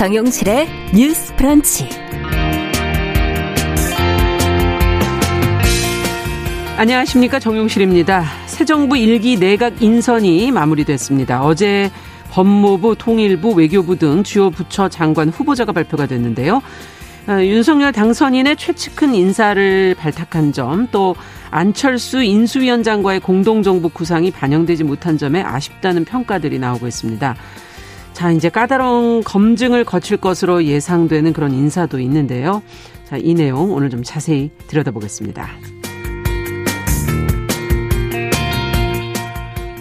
정용실의 뉴스 프런치. 안녕하십니까. 정용실입니다. 새 정부 일기 내각 인선이 마무리됐습니다. 어제 법무부, 통일부, 외교부 등 주요 부처 장관 후보자가 발표가 됐는데요. 아, 윤석열 당선인의 최측근 인사를 발탁한 점, 또 안철수 인수위원장과의 공동정부 구상이 반영되지 못한 점에 아쉽다는 평가들이 나오고 있습니다. 자, 이제 까다로운 검증을 거칠 것으로 예상되는 그런 인사도 있는데요. 자, 이 내용 오늘 좀 자세히 들여다보겠습니다.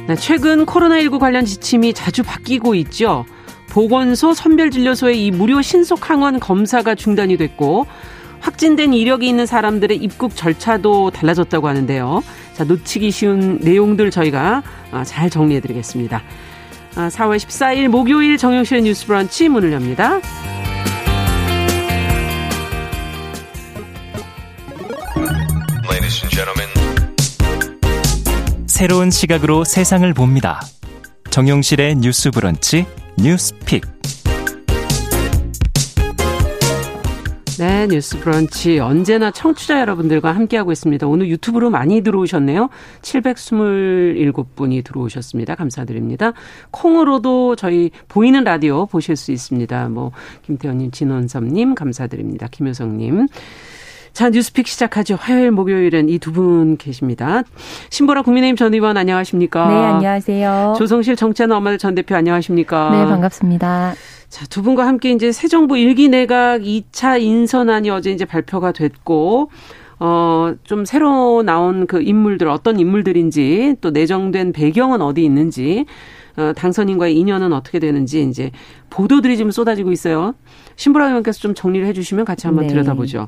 네, 최근 코로나19 관련 지침이 자주 바뀌고 있죠. 보건소, 선별진료소의 이 무료 신속 항원 검사가 중단이 됐고 확진된 이력이 있는 사람들의 입국 절차도 달라졌다고 하는데요. 자, 놓치기 쉬운 내용들 저희가 아, 잘 정리해 드리겠습니다. 4월 아, 14일 목요일 정용실의 뉴스 브런치 문을 엽니다. 새로운 시각으로 세상을 봅니다. 정용실의 뉴스 브런치 뉴스 pick. 네, 뉴스 브런치 언제나 청취자 여러분들과 함께하고 있습니다. 오늘 유튜브로 많이 들어오셨네요. 727분이 들어오셨습니다. 감사드립니다. 콩으로도 저희 보이는 라디오 보실 수 있습니다. 뭐 김태현님, 진원섭님 감사드립니다. 김효성님. 자, 뉴스픽 시작하죠. 화요일, 목요일은 이두 분 계십니다. 신보라 국민의힘 전 의원 안녕하십니까? 네, 안녕하세요. 조성실 정치하는 엄마들 전 대표 안녕하십니까? 네, 반갑습니다. 자, 두 분과 함께 이제 새 정부 일기 내각 2차 인선안이 어제 이제 발표가 됐고, 어, 좀 새로 나온 그 인물들, 어떤 인물들인지, 또 내정된 배경은 어디 있는지, 어, 당선인과의 인연은 어떻게 되는지 이제 보도들이 지금 쏟아지고 있어요. 신보라 의원께서 좀 정리를 해주시면 같이 한번 네. 들여다보죠.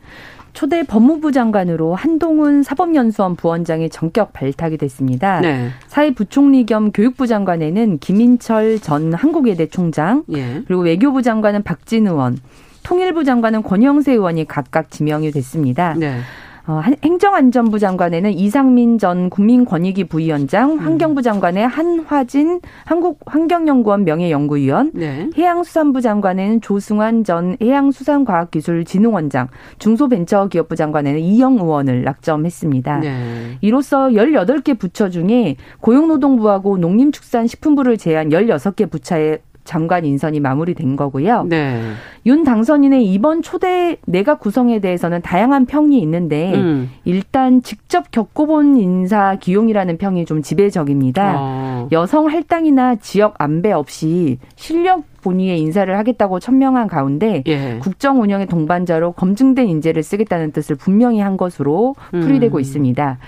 초대 법무부 장관으로 한동훈 사법연수원 부원장이 전격 발탁이 됐습니다. 네. 사회부총리 겸 교육부 장관에는 김인철 전 한국외대 총장, 예. 그리고 외교부 장관은 박진 의원, 통일부 장관은 권영세 의원이 각각 지명이 됐습니다. 네. 어, 행정안전부 장관에는 이상민 전 국민권익위 부위원장, 음. 환경부 장관의 한화진 한국환경연구원 명예연구위원, 네. 해양수산부 장관에는 조승환 전 해양수산과학기술진흥원장, 중소벤처기업부 장관에는 이영 의원을 낙점했습니다. 네. 이로써 18개 부처 중에 고용노동부하고 농림축산식품부를 제한 16개 부처에 장관 인선이 마무리된 거고요. 네. 윤 당선인의 이번 초대 내각 구성에 대해서는 다양한 평이 있는데 음. 일단 직접 겪어본 인사 기용이라는 평이 좀 지배적입니다. 어. 여성 할당이나 지역 안배 없이 실력 본위의 인사를 하겠다고 천명한 가운데 예. 국정 운영의 동반자로 검증된 인재를 쓰겠다는 뜻을 분명히 한 것으로 풀이되고 음. 있습니다.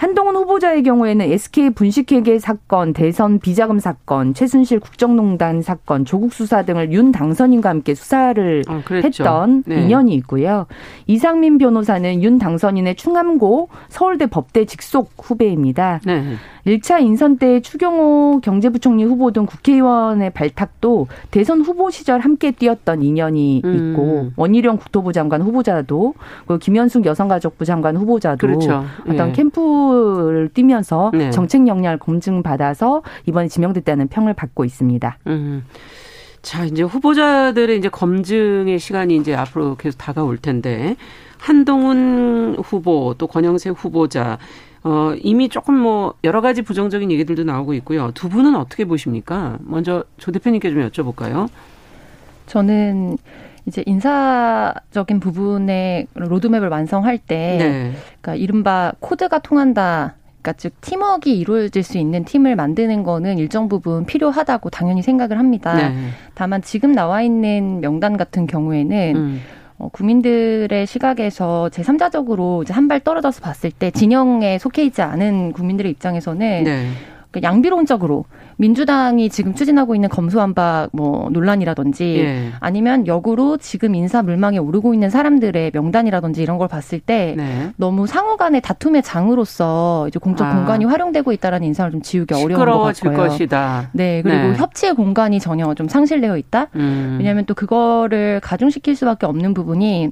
한동훈 후보자의 경우에는 SK 분식회계 사건, 대선 비자금 사건, 최순실 국정농단 사건, 조국 수사 등을 윤 당선인과 함께 수사를 아, 했던 네. 인연이 있고요. 이상민 변호사는 윤 당선인의 충암고 서울대 법대 직속 후배입니다. 네. 1차 인선 때 추경호 경제부총리 후보 등 국회의원의 발탁도 대선 후보 시절 함께 뛰었던 인연이 음. 있고 원희룡 국토부 장관 후보자도 그 김현숙 여성가족부 장관 후보자도 그렇죠. 어떤 예. 캠프를 뛰면서 네. 정책 역량을 검증받아서 이번에 지명됐다는 평을 받고 있습니다. 음. 자, 이제 후보자들의 이제 검증의 시간이 이제 앞으로 계속 다가올 텐데 한동훈 후보 또 권영세 후보자 어, 이미 조금 뭐 여러 가지 부정적인 얘기들도 나오고 있고요. 두 분은 어떻게 보십니까? 먼저 조 대표님께 좀 여쭤볼까요? 저는 이제 인사적인 부분의 로드맵을 완성할 때, 네. 그러니까 이른바 코드가 통한다. 그러니까 즉 팀워크가 이루어질 수 있는 팀을 만드는 거는 일정 부분 필요하다고 당연히 생각을 합니다. 네. 다만 지금 나와 있는 명단 같은 경우에는 음. 어, 국민들의 시각에서 제3자적으로 이제 한발 떨어져서 봤을 때 진영에 속해 있지 않은 국민들의 입장에서는 네. 그 양비론적으로 민주당이 지금 추진하고 있는 검수완박 뭐 논란이라든지 예. 아니면 역으로 지금 인사 물망에 오르고 있는 사람들의 명단이라든지 이런 걸 봤을 때 네. 너무 상호 간의 다툼의 장으로서 이제 공적 아. 공간이 활용되고 있다라는 인상을 좀 지우기 어려운 것 같고요. 것이다. 네, 그리고 네. 협치의 공간이 전혀 좀 상실되어 있다. 음. 왜냐하면 또 그거를 가중시킬 수밖에 없는 부분이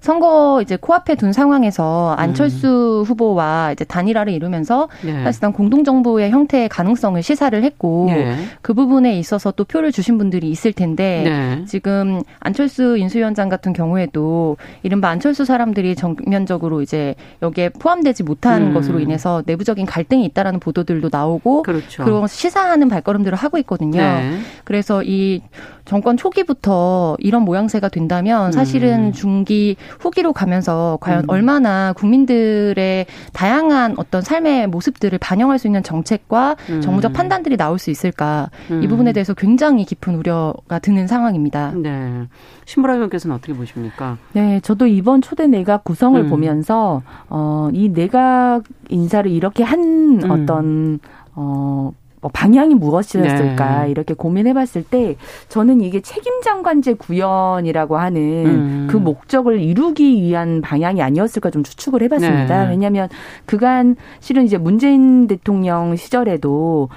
선거 이제 코앞에 둔 상황에서 안철수 음. 후보와 이제 단일화를 이루면서 네. 사실상 공동정부의 형태의 가능성을 시사를 했고 네. 그 부분에 있어서 또 표를 주신 분들이 있을 텐데 네. 지금 안철수 인수위원장 같은 경우에도 이른바 안철수 사람들이 정면적으로 이제 여기에 포함되지 못한 음. 것으로 인해서 내부적인 갈등이 있다라는 보도들도 나오고 그렇죠. 그런 시사하는 발걸음들을 하고 있거든요. 네. 그래서 이 정권 초기부터 이런 모양새가 된다면 사실은 음. 중기 후기로 가면서 과연 음. 얼마나 국민들의 다양한 어떤 삶의 모습들을 반영할 수 있는 정책과 음. 정무적 판단들이 나올 수 있을까 이 음. 부분에 대해서 굉장히 깊은 우려가 드는 상황입니다. 네. 신보라 의원께서는 어떻게 보십니까? 네, 저도 이번 초대 내각 구성을 음. 보면서 어, 이 내각 인사를 이렇게 한 음. 어떤 어, 뭐 방향이 무엇이었을까 네. 이렇게 고민해봤을 때 저는 이게 책임장관제 구현이라고 하는 음. 그 목적을 이루기 위한 방향이 아니었을까 좀 추측을 해봤습니다. 네. 왜냐하면 그간 실은 이제 문재인 대통령 시절에도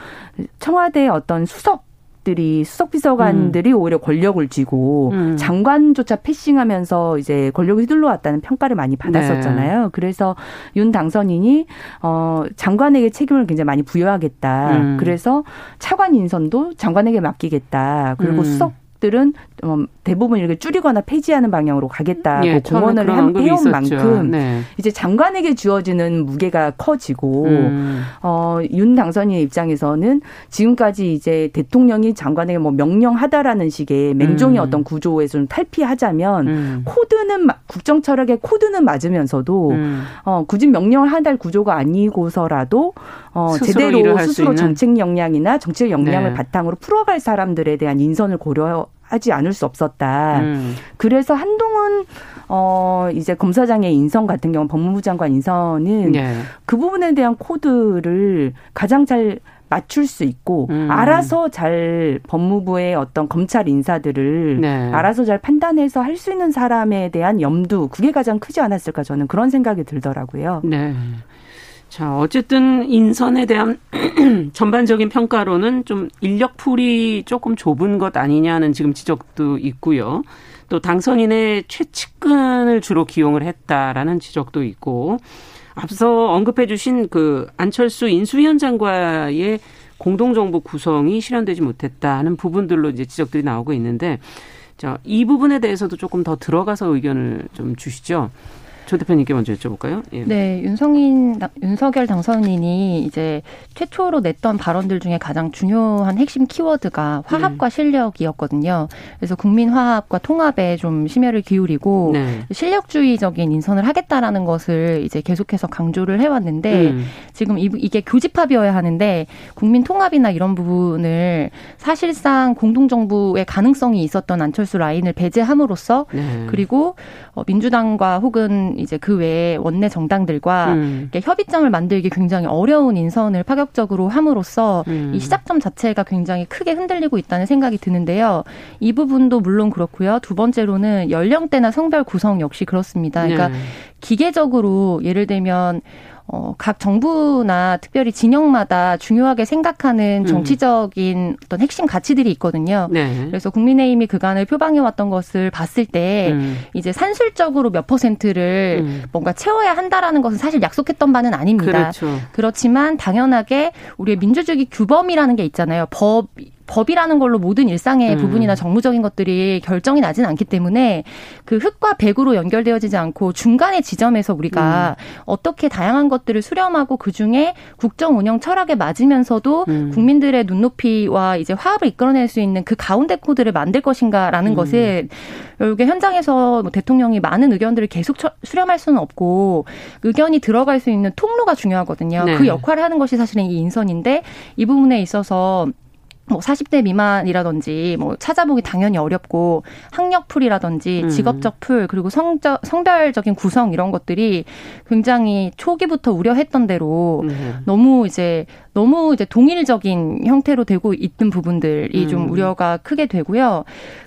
청와대 어떤 수석 들이 수석 비서관들이 음. 오히려 권력을 쥐고 음. 장관조차 패싱하면서 이제 권력을 휘둘러 왔다는 평가를 많이 받았었잖아요. 네. 그래서 윤 당선인이 어 장관에게 책임을 굉장히 많이 부여하겠다. 음. 그래서 차관 인선도 장관에게 맡기겠다. 그리고 음. 수석 들은 어, 대부분 이렇게 줄이거나 폐지하는 방향으로 가겠다고 예, 공언을 해온 만큼 네. 이제 장관에게 주어지는 무게가 커지고 음. 어, 윤 당선인의 입장에서는 지금까지 이제 대통령이 장관에게 뭐 명령하다라는 식의 맹종의 음. 어떤 구조에서 좀 탈피하자면 음. 코드는 국정 철학의 코드는 맞으면서도 음. 어, 굳이 명령을 한 달 구조가 아니고서라도 어, 제대로 스스로 정책 역량이나 정책 역량을 네. 바탕으로 풀어갈 사람들에 대한 인선을 고려 하지 않을 수 없었다. 음. 그래서 한동훈 어 이제 검사장의 인선 같은 경우 법무부 장관 인선은 네. 그 부분에 대한 코드를 가장 잘 맞출 수 있고 음. 알아서 잘 법무부의 어떤 검찰 인사들을 네. 알아서 잘 판단해서 할 수 있는 사람에 대한 염두 그게 가장 크지 않았을까 저는 그런 생각이 들더라고요. 네. 자, 어쨌든 인선에 대한 전반적인 평가로는 좀 인력풀이 조금 좁은 것 아니냐는 지금 지적도 있고요. 또 당선인의 최측근을 주로 기용을 했다라는 지적도 있고 앞서 언급해 주신 그 안철수 인수위원 장과의 공동정부 구성이 실현되지 못했다는 부분들로 이제 지적들이 나오고 있는데 자, 이 부분에 대해서도 조금 더 들어가서 의견을 좀 주시죠. 조 대표님께 먼저 여쭤볼까요? 예. 네, 윤성인 윤석열 당선인이 이제 최초로 냈던 발언들 중에 가장 중요한 핵심 키워드가 화합과 음. 실력이었거든요. 그래서 국민 화합과 통합에 좀 심혈을 기울이고 네. 실력주의적인 인선을 하겠다라는 것을 이제 계속해서 강조를 해왔는데 음. 지금 이게 교집합이어야 하는데 국민 통합이나 이런 부분을 사실상 공동정부의 가능성이 있었던 안철수 라인을 배제함으로써 네. 그리고 어, 민주당과 혹은 이제 그 외에 원내 정당들과 음. 협의점을 만들기 굉장히 어려운 인선을 파격적으로 함으로써 음. 이 시작점 자체가 굉장히 크게 흔들리고 있다는 생각이 드는데요. 이 부분도 물론 그렇고요. 두 번째로는 연령대나 성별 구성 역시 그렇습니다. 그러니까 네. 기계적으로 예를 들면 어, 각 정부나 특별히 진영마다 중요하게 생각하는 음. 정치적인 음. 어떤 핵심 가치들이 있거든요. 네. 그래서 국민의힘이 그간을 표방해왔던 것을 봤을 때 음. 이제 산술적으로 몇 퍼센트를 음. 뭔가 채워야 한다라는 것은 사실 약속했던 바는 아닙니다. 그렇죠. 그렇지만 당연하게 우리의 민주주의 규범이라는 게 있잖아요. 법 법이라는 걸로 모든 일상의 음. 부분이나 정무적인 것들이 결정이 나지는 않기 때문에 그 흑과 백으로 연결되어지지 않고 중간의 지점에서 우리가 음. 어떻게 다양한 것들을 수렴하고 그 중에 국정 운영 철학에 맞으면서도 음. 국민들의 눈높이와 이제 화합을 이끌어낼 수 있는 그 가운데 코드를 만들 것인가라는 음. 것은 결국에 현장에서 뭐 대통령이 많은 의견들을 계속 수렴할 수는 없고 의견이 들어갈 수 있는 통로가 중요하거든요. 네. 그 역할을 하는 것이 사실은 이 인선인데 이 부분에 있어서 뭐 40대 미만이라든지 뭐 찾아보기 당연히 어렵고 학력 풀이라든지 음. 직업적 풀 그리고 성적 성별적인 구성 이런 것들이 굉장히 초기부터 우려했던 대로 음. 너무 이제 너무 이제 동일적인 형태로 되고 있는 부분들이 음. 좀 우려가 크게 되고요.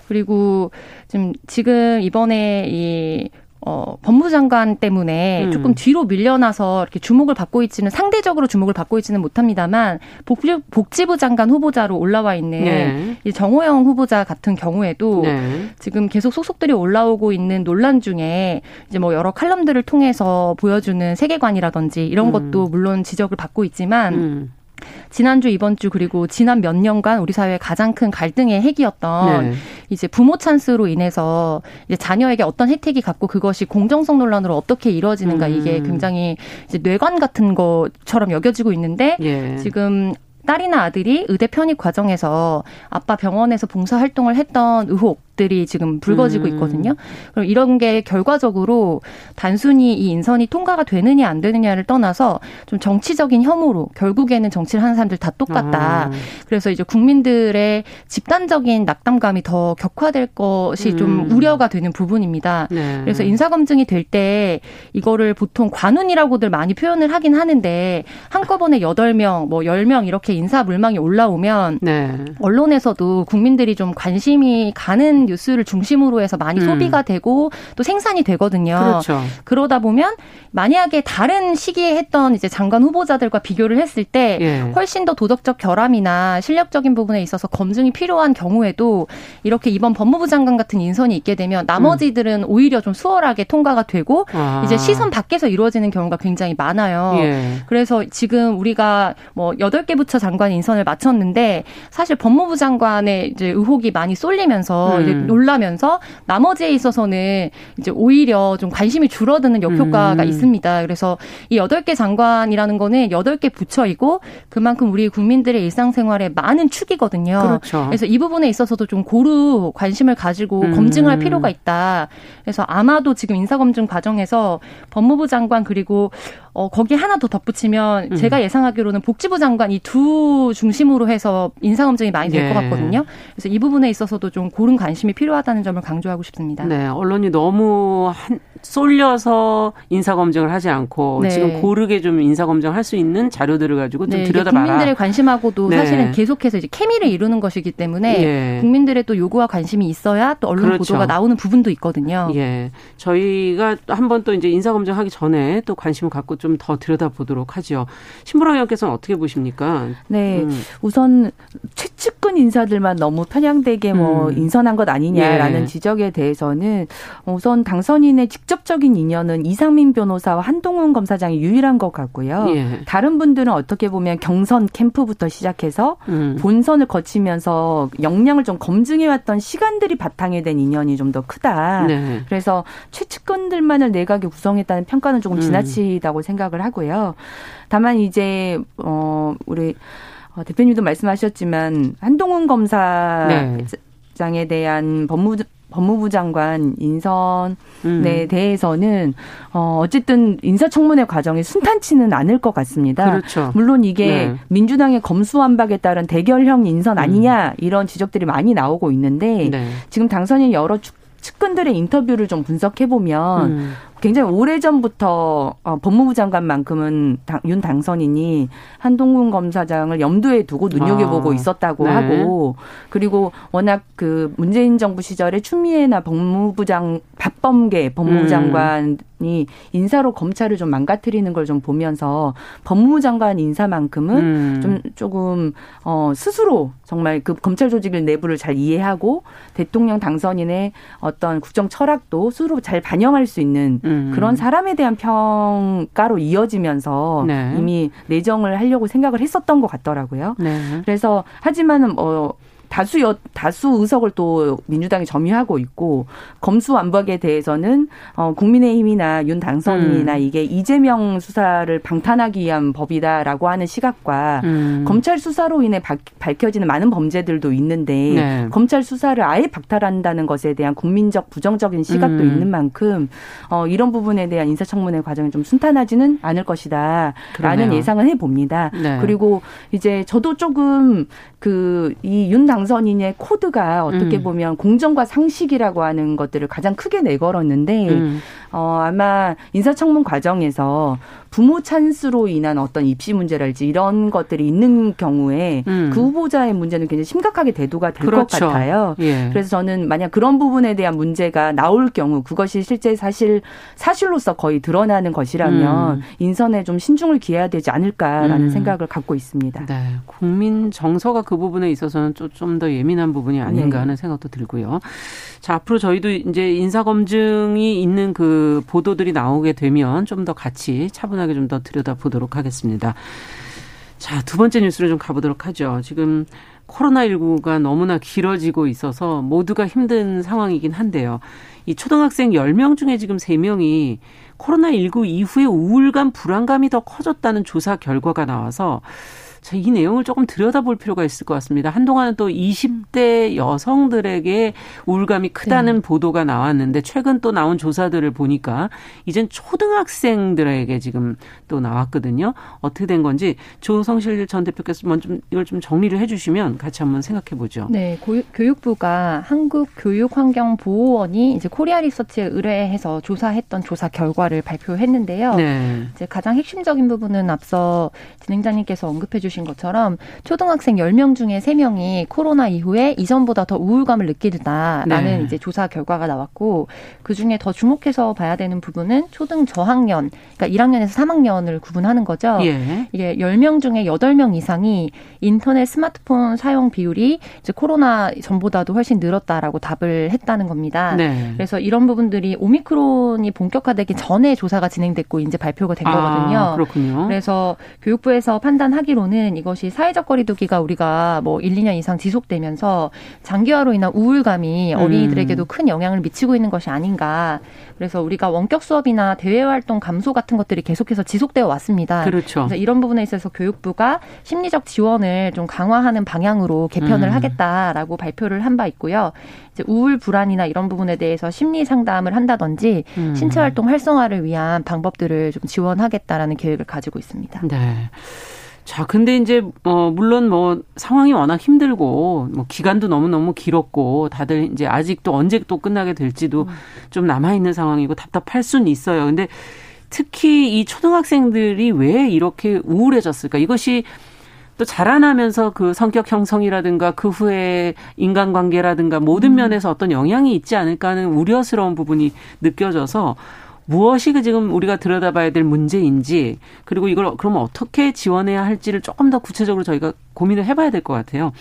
그리고 지금 지금 이번에 이 어, 법무장관 때문에 음. 조금 뒤로 밀려나서 이렇게 주목을 받고 있지는 상대적으로 주목을 받고 있지는 못합니다만 복지, 부 장관 후보자로 올라와 있는 네. 이 정호영 후보자 같은 경우에도 네. 지금 계속 속속들이 올라오고 있는 논란 중에 이제 뭐 여러 칼럼들을 통해서 보여주는 세계관이라든지 이런 음. 것도 물론 지적을 받고 있지만 음. 지난주 이번 주 그리고 지난 몇 년간 우리 사회의 가장 큰 갈등의 핵이었던 네. 이제 부모 찬스로 인해서 이제 자녀에게 어떤 혜택이 갖고 그것이 공정성 논란으로 어떻게 이루어지는가 음. 이게 굉장히 이제 뇌관 같은 것처럼 여겨지고 있는데 예. 지금 딸이나 아들이 의대 편입 과정에서 아빠 병원에서 봉사 활동을 했던 의혹 들이 지금 불거지고 음. 있거든요. 그럼 이런 게 결과적으로 단순히 이 인선이 통과가 되느냐 안 되느냐를 떠나서 좀 정치적인 혐오로 결국에는 정치를 하는 사람들 다 똑같다. 음. 그래서 이제 국민들의 집단적인 낙담감이 더 격화될 것이 좀 음. 우려가 되는 부분입니다. 네. 그래서 인사검증이 될 때 이거를 보통 관운이라고들 많이 표현을 하긴 하는데 한꺼번에 여덟 명뭐 열명 이렇게 인사 물망이 올라오면 네. 언론에서도 국민들이 좀 관심이 가는 뉴스를 중심으로 해서 많이 음. 소비가 되고 또 생산이 되거든요. 그렇죠. 그러다 보면 만약에 다른 시기에 했던 이제 장관 후보자들과 비교를 했을 때 예. 훨씬 더 도덕적 결함이나 실력적인 부분에 있어서 검증이 필요한 경우에도 이렇게 이번 법무부 장관 같은 인선이 있게 되면 나머지들은 음. 오히려 좀 수월하게 통과가 되고 아. 이제 시선 밖에서 이루어지는 경우가 굉장히 많아요. 예. 그래서 지금 우리가 뭐 여덟 개 부처 장관 인선을 마쳤는데 사실 법무부 장관의 이제 의혹이 많이 쏠리면서 음. 이제 놀라면서 나머지에 있어서는 이제 오히려 좀 관심이 줄어드는 역효과가 음. 있습니다. 그래서 이 여덟 개 장관이라는 거는 여덟 개 부처이고 그만큼 우리 국민들의 일상생활에 많은 축이거든요. 그렇죠. 그래서 이 부분에 있어서도 좀 고루 관심을 가지고 음. 검증할 필요가 있다. 그래서 아마도 지금 인사검증 과정에서 법무부 장관 그리고 어, 거기 하나 더 덧붙이면 음. 제가 예상하기로는 복지부 장관 이 두 중심으로 해서 인사 검증이 많이 될것 예. 같거든요. 그래서 이 부분에 있어서도 좀 고른 관심이 필요하다는 점을 강조하고 싶습니다. 네, 언론이 너무 한, 쏠려서 인사 검증을 하지 않고 네. 지금 고르게 좀 인사 검증 할 수 있는 자료들을 가지고 좀 네, 들여다봐라. 국민들의 관심하고도 네. 사실은 계속해서 이제 케미를 이루는 것이기 때문에 예. 국민들의 또 요구와 관심이 있어야 또 언론 그렇죠. 보도가 나오는 부분도 있거든요. 예. 저희가 한 번 또 이제 인사 검증 하기 전에 또 관심을 갖고 좀 더 들여다보도록 하죠. 신보라 의원께서는 어떻게 보십니까? 네. 음. 우선 최측근 인사들만 너무 편향되게 뭐 음. 인선한 것 아니냐라는 예. 지적에 대해서는 우선 당선인의 직접 직접적인 인연은 이상민 변호사와 한동훈 검사장이 유일한 것 같고요. 예. 다른 분들은 어떻게 보면 경선 캠프부터 시작해서 음. 본선을 거치면서 역량을 좀 검증해왔던 시간들이 바탕에 된 인연이 좀 더 크다. 네. 그래서 최측근들만을 내각에 구성했다는 평가는 조금 음. 지나치다고 음. 생각을 하고요. 다만 이제 어 우리 어, 대표님도 말씀하셨지만 한동훈 검사장에 네. 대한 법무 법무부 장관 인선에 음. 대해서는 어 어쨌든 인사청문회 과정이 순탄치는 않을 것 같습니다. 그렇죠. 물론 이게 네. 민주당의 검수완박에 따른 대결형 인선 아니냐 음. 이런 지적들이 많이 나오고 있는데 네. 지금 당선인 여러 측근들의 인터뷰를 좀 분석해 보면 음. 굉장히 오래전부터 어, 법무부 장관만큼은 당, 윤 당선인이 한동훈 검사장을 염두에 두고 눈여겨보고 아, 있었다고 네. 하고 그리고 워낙 그 문재인 정부 시절에 추미애나 법무부장 박범계 법무부 음. 장관 이 인사로 검찰을 좀 망가뜨리는 걸 좀 보면서 법무부 장관 인사만큼은 음. 좀 조금 어 스스로 정말 그 검찰 조직을 내부를 잘 이해하고 대통령 당선인의 어떤 국정 철학도 스스로 잘 반영할 수 있는 음. 그런 사람에 대한 평가로 이어지면서 네. 이미 내정을 하려고 생각을 했었던 것 같더라고요. 네. 그래서 하지만은 뭐 다수 여, 다수 의석을 또 민주당이 점유하고 있고 검수 완박에 대해서는 어 국민의힘이나 윤 당선인이나 음. 이게 이재명 수사를 방탄하기 위한 법이다라고 하는 시각과 음. 검찰 수사로 인해 바, 밝혀지는 많은 범죄들도 있는데 네. 검찰 수사를 아예 박탈한다는 것에 대한 국민적 부정적인 시각도 음. 있는 만큼 어 이런 부분에 대한 인사청문회 과정이 좀 순탄하지는 않을 것이다라는 그러네요. 예상을 해 봅니다. 네. 그리고 이제 저도 조금 그 이 윤당 당선인의 코드가 어떻게 음. 보면 공정과 상식이라고 하는 것들을 가장 크게 내걸었는데 음. 어, 아마 인사청문 과정에서 부모 찬스로 인한 어떤 입시 문제랄지 이런 것들이 있는 경우에 음. 그 후보자의 문제는 굉장히 심각하게 대두가 될것 그렇죠. 같아요. 예. 그래서 저는 만약 그런 부분에 대한 문제가 나올 경우 그것이 실제 사실 사실로서 거의 드러나는 것이라면 음. 인선에 좀 신중을 기해야 되지 않을까라는 음. 생각을 갖고 있습니다. 네. 국민 정서가 그 부분에 있어서는 좀더 예민한 부분이 아닌가 네. 하는 생각도 들고요. 자, 앞으로 저희도 이제 인사 검증이 있는 그 보도들이 나오게 되면 좀 더 같이 차분하게 좀 더 들여다 보도록 하겠습니다. 자, 두 번째 뉴스를 좀 가보도록 하죠. 지금 코로나19가 너무나 길어지고 있어서 모두가 힘든 상황이긴 한데요. 이 초등학생 10명 중에 지금 3명이 코로나19 이후에 우울감, 불안감이 더 커졌다는 조사 결과가 나와서 자, 이 내용을 조금 들여다볼 필요가 있을 것 같습니다. 한동안은 또 20대 여성들에게 우울감이 크다는 네. 보도가 나왔는데 최근 또 나온 조사들을 보니까 이젠 초등학생들에게 지금 또 나왔거든요. 어떻게 된 건지 조성실 전 대표께서 먼저 좀 이걸 좀 정리를 해 주시면 같이 한번 생각해 보죠. 네, 교육부가 한국교육환경보호원이 이제 코리아 리서치에 의뢰해서 조사했던 조사 결과를 발표했는데요. 네. 이제 가장 핵심적인 부분은 앞서 진행자님께서 언급해 주신 주신 것처럼 초등학생 10명 중에 3명이 코로나 이후에 이전보다 더 우울감을 느끼다라는 네. 이제 조사 결과가 나왔고 그중에 더 주목해서 봐야 되는 부분은 초등 저학년, 그러니까 1학년에서 3학년을 구분하는 거죠. 예. 이게 10명 중에 8명 이상이 인터넷 스마트폰 사용 비율이 이제 코로나 전보다도 훨씬 늘었다라고 답을 했다는 겁니다. 네. 그래서 이런 부분들이 오미크론이 본격화되기 전에 조사가 진행됐고 이제 발표가 된 아, 거거든요. 그렇군요. 그래서 교육부에서 판단하기로는 보면은 이것이 사회적 거리두기가 우리가 뭐 1, 2년 이상 지속되면서 장기화로 인한 우울감이 음. 어린이들에게도 큰 영향을 미치고 있는 것이 아닌가. 그래서 우리가 원격 수업이나 대외 활동 감소 같은 것들이 계속해서 지속되어 왔습니다. 그렇죠. 그래서 이런 부분에 있어서 교육부가 심리적 지원을 좀 강화하는 방향으로 개편을 음. 하겠다라고 발표를 한 바 있고요. 이제 우울 불안이나 이런 부분에 대해서 심리 상담을 한다든지 음. 신체 활동 활성화를 위한 방법들을 좀 지원하겠다라는 계획을 가지고 있습니다. 네. 자, 근데 이제 어 물론 뭐 상황이 워낙 힘들고 뭐 기간도 너무너무 길었고 다들 이제 아직도 언제 또 끝나게 될지도 음. 좀 남아 있는 상황이고 답답할 수는 있어요. 근데 특히 이 초등학생들이 왜 이렇게 우울해졌을까? 이것이 또 자라나면서 그 성격 형성이라든가 그 후에 인간관계라든가 모든 음. 면에서 어떤 영향이 있지 않을까 하는 우려스러운 부분이 느껴져서 무엇이 그 지금 우리가 들여다봐야 될 문제인지 그리고 이걸 그러면 어떻게 지원해야 할지를 조금 더 구체적으로 저희가 고민을 해봐야 될 것 같아요.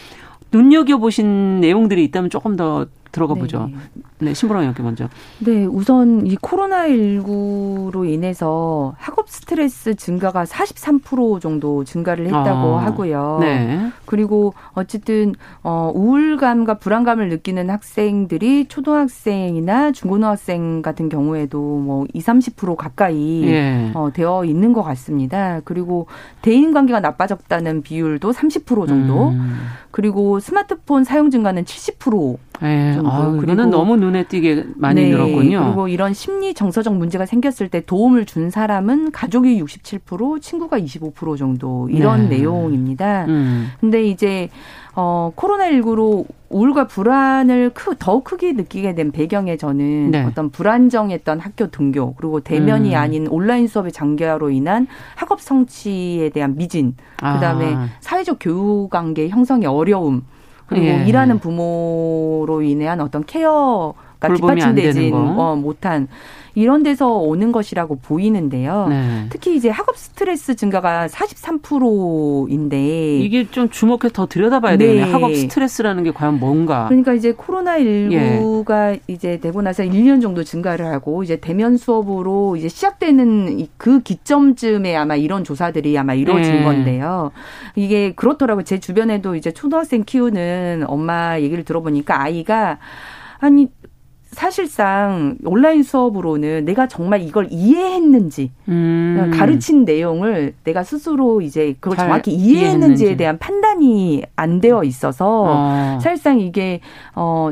눈여겨 보신 내용들이 있다면 조금 더 들어가 보죠. 네, 네 신보라 의원께 먼저. 네, 우선 이 코로나19로 인해서 학업 스트레스 증가가 43% 정도 증가를 했다고 아, 하고요. 네. 그리고 어쨌든 어 우울감과 불안감을 느끼는 학생들이 초등학생이나 중고등학생 같은 경우에도 뭐 20, 30% 가까이 예. 어 되어 있는 것 같습니다. 그리고 대인 관계가 나빠졌다는 비율도 30% 정도. 음. 그리고 스마트폰 사용 증가는 70% 네. 아유, 그리고 너무 눈에 띄게 많이 네. 늘었군요. 그리고 이런 심리 정서적 문제가 생겼을 때 도움을 준 사람은 가족이 67%, 친구가 25% 정도 이런 네. 내용입니다. 음. 근데 이제 어 코로나19로 우울과 불안을 크, 더 크게 느끼게 된 배경에 저는 네. 어떤 불안정했던 학교 등교 그리고 대면이 음. 아닌 온라인 수업의 장기화로 인한 학업 성취에 대한 미진 그다음에 아. 사회적 교육 관계 형성의 어려움 그리고 예. 일하는 부모로 인한 어떤 케어가 뒷받침되지 어, 못한 이런 데서 오는 것이라고 보이는데요. 네. 특히 이제 학업 스트레스 증가가 43%인데 이게 좀 주목해 더 들여다봐야 네. 되겠네요. 학업 스트레스라는 게 과연 뭔가. 그러니까 이제 코로나 19가 예. 이제 되고 나서 1년 정도 증가를 하고 이제 대면 수업으로 이제 시작되는 그 기점쯤에 아마 이런 조사들이 아마 이루어진 네. 건데요. 이게 그렇더라고요. 제 주변에도 이제 초등학생 키우는 엄마 얘기를 들어보니까 아이가 아니 사실상 온라인 수업으로는 내가 정말 이걸 이해했는지 음. 가르친 내용을 내가 스스로 이제 그걸 정확히 이해했는지에 이해했는지. 대한 판단이 안 되어 있어서 어. 사실상 이게 어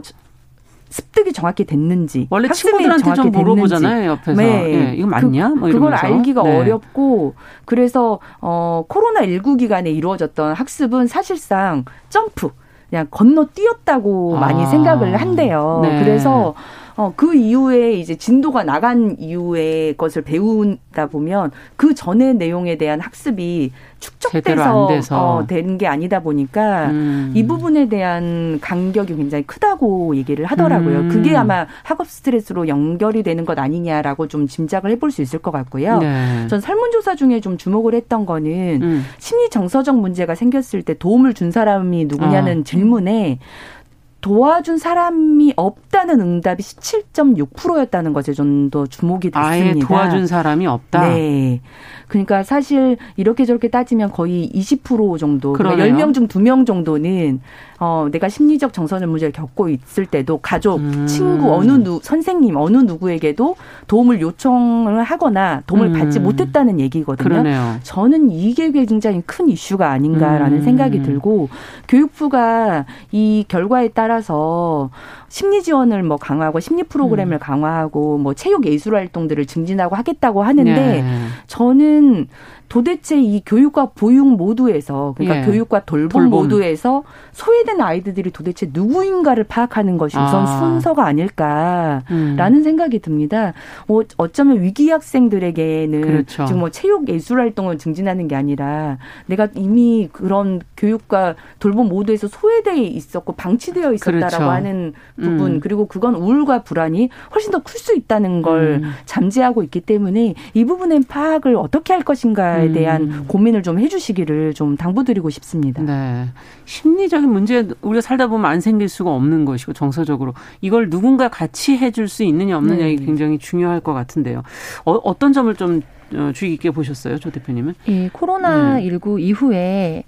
습득이 정확히 됐는지 원래 친구들한테 좀 물어보잖아요 옆에서 네. 예, 이거 맞냐? 뭐 그걸 알기가 네. 어렵고 그래서 어 코로나 19 기간에 이루어졌던 학습은 사실상 점프 그냥 건너뛰었다고 아. 많이 생각을 한대요. 네. 그래서 어, 그 이후에 이제 진도가 나간 이후에 것을 배우다 보면 그 전의 내용에 대한 학습이 축적돼서 어, 되는 게 아니다 보니까 음. 이 부분에 대한 간격이 굉장히 크다고 얘기를 하더라고요. 음. 그게 아마 학업 스트레스로 연결이 되는 것 아니냐라고 좀 짐작을 해볼 수 있을 것 같고요. 네. 전 설문조사 중에 좀 주목을 했던 거는 음. 심리 정서적 문제가 생겼을 때 도움을 준 사람이 누구냐는 아. 질문에 도와준 사람이 없다는 응답이 17.6%였다는 것에 좀 더 주목이 됐습니다. 아예 도와준 사람이 없다. 네. 그러니까 사실 이렇게 저렇게 따지면 거의 20% 정도, 그러니까 10명 중 2명 정도는 어, 내가 심리적 정서적 문제를 겪고 있을 때도 가족, 음. 친구, 어느 누, 선생님, 어느 누구에게도 도움을 요청을 하거나 도움을 음. 받지 못했다는 얘기거든요. 그러네요. 저는 이게 굉장히 큰 이슈가 아닌가라는 음. 생각이 들고 교육부가 이 결과에 따라 서 심리 지원을 뭐 강화하고 심리 프로그램을 음. 강화하고 뭐 체육 예술 활동들을 증진하고 하겠다고 하는데 네. 저는 도대체 이 교육과 보육 모두에서 그러니까 예. 교육과 돌봄, 돌봄, 모두에서 소외된 아이들이 도대체 누구인가를 파악하는 것이 우선 아. 순서가 아닐까라는 음. 생각이 듭니다. 뭐 어쩌면 위기 학생들에게는 그렇죠. 지금 뭐 체육 예술 활동을 증진하는 게 아니라 내가 이미 그런 교육과 돌봄 모두에서 소외돼 있었고 방치되어 있었다라고 그렇죠. 하는 부분 음. 그리고 그건 우울과 불안이 훨씬 더 클 수 있다는 걸 음. 잠재하고 있기 때문에 이 부분의 파악을 어떻게 할 것인가 에 음. 대한 고민을 좀 해주시기를 좀 당부드리고 싶습니다. 네. 심리적인 문제 우리가 살다 보면 안 생길 수가 없는 것이고 정서적으로 이걸 누군가 같이 해줄 수 있느냐 없느냐 네. 이게 굉장히 중요할 것 같은데요. 어, 떤 점을 좀 어, 주의 깊게 보셨어요, 조 대표님은? 예, 코로나 19 네. 이후에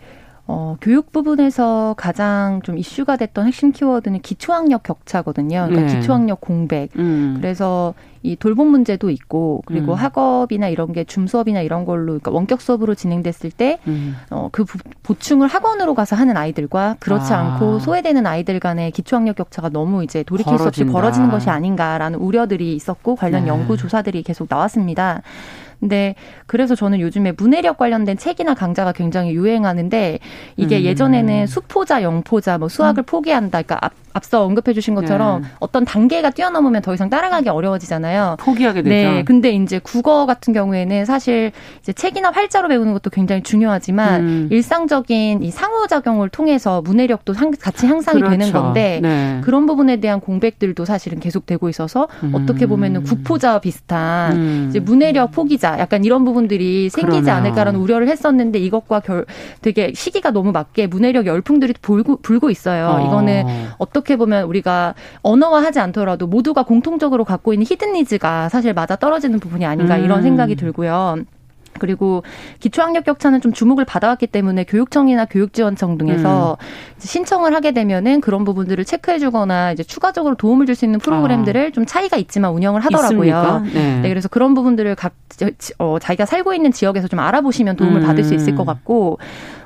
어, 교육 부분에서 가장 좀 이슈가 됐던 핵심 키워드는 기초학력 격차거든요. 그러니까 네. 기초학력 공백. 음. 그래서 이 돌봄 문제도 있고 그리고 음. 학업이나 이런 게 줌 수업이나 이런 걸로 그러니까 원격 수업으로 진행됐을 때 음. 어, 그 보충을 학원으로 가서 하는 아이들과 그렇지 아. 않고 소외되는 아이들 간의 기초학력 격차가 너무 이제 돌이킬 벌어진다. 수 없이 벌어지는 것이 아닌가라는 우려들이 있었고 관련 네. 연구 조사들이 계속 나왔습니다. 근데 그래서 저는 요즘에 문해력 관련된 책이나 강좌가 굉장히 유행하는데 이게 음. 예전에는 수포자, 영포자, 뭐 수학을 음. 포기한다. 그러니까 앞, 앞서 언급해 주신 것처럼 네. 어떤 단계가 뛰어넘으면 더 이상 따라가기 어려워지잖아요. 포기하게 되죠. 네. 근데 이제 국어 같은 경우에는 사실 이제 책이나 활자로 배우는 것도 굉장히 중요하지만 음. 일상적인 이 상호작용을 통해서 문해력도 같이 향상이 그렇죠. 되는 건데 네. 그런 부분에 대한 공백들도 사실은 계속되고 있어서 음. 어떻게 보면은 국포자와 비슷한 음. 이제 문해력 포기자 약간 이런 부분들이 생기지 그러네요. 않을까라는 우려를 했었는데 이것과 결 되게 시기가 너무 맞게 문해력 열풍들이 불고 불고 있어요. 어. 이거는 어떻게 보면 우리가 언어화하지 않더라도 모두가 공통적으로 갖고 있는 히든 니즈가 사실 맞아 떨어지는 부분이 아닌가 음. 이런 생각이 들고요. 그리고 기초학력 격차는 좀 주목을 받아왔기 때문에 교육청이나 교육지원청 등에서 음. 신청을 하게 되면은 그런 부분들을 체크해주거나 이제 추가적으로 도움을 줄 수 있는 프로그램들을 아. 좀 차이가 있지만 운영을 하더라고요. 네. 네. 그래서 그런 부분들을 각 어, 자기가 살고 있는 지역에서 좀 알아보시면 도움을 음. 받을 수 있을 것 같고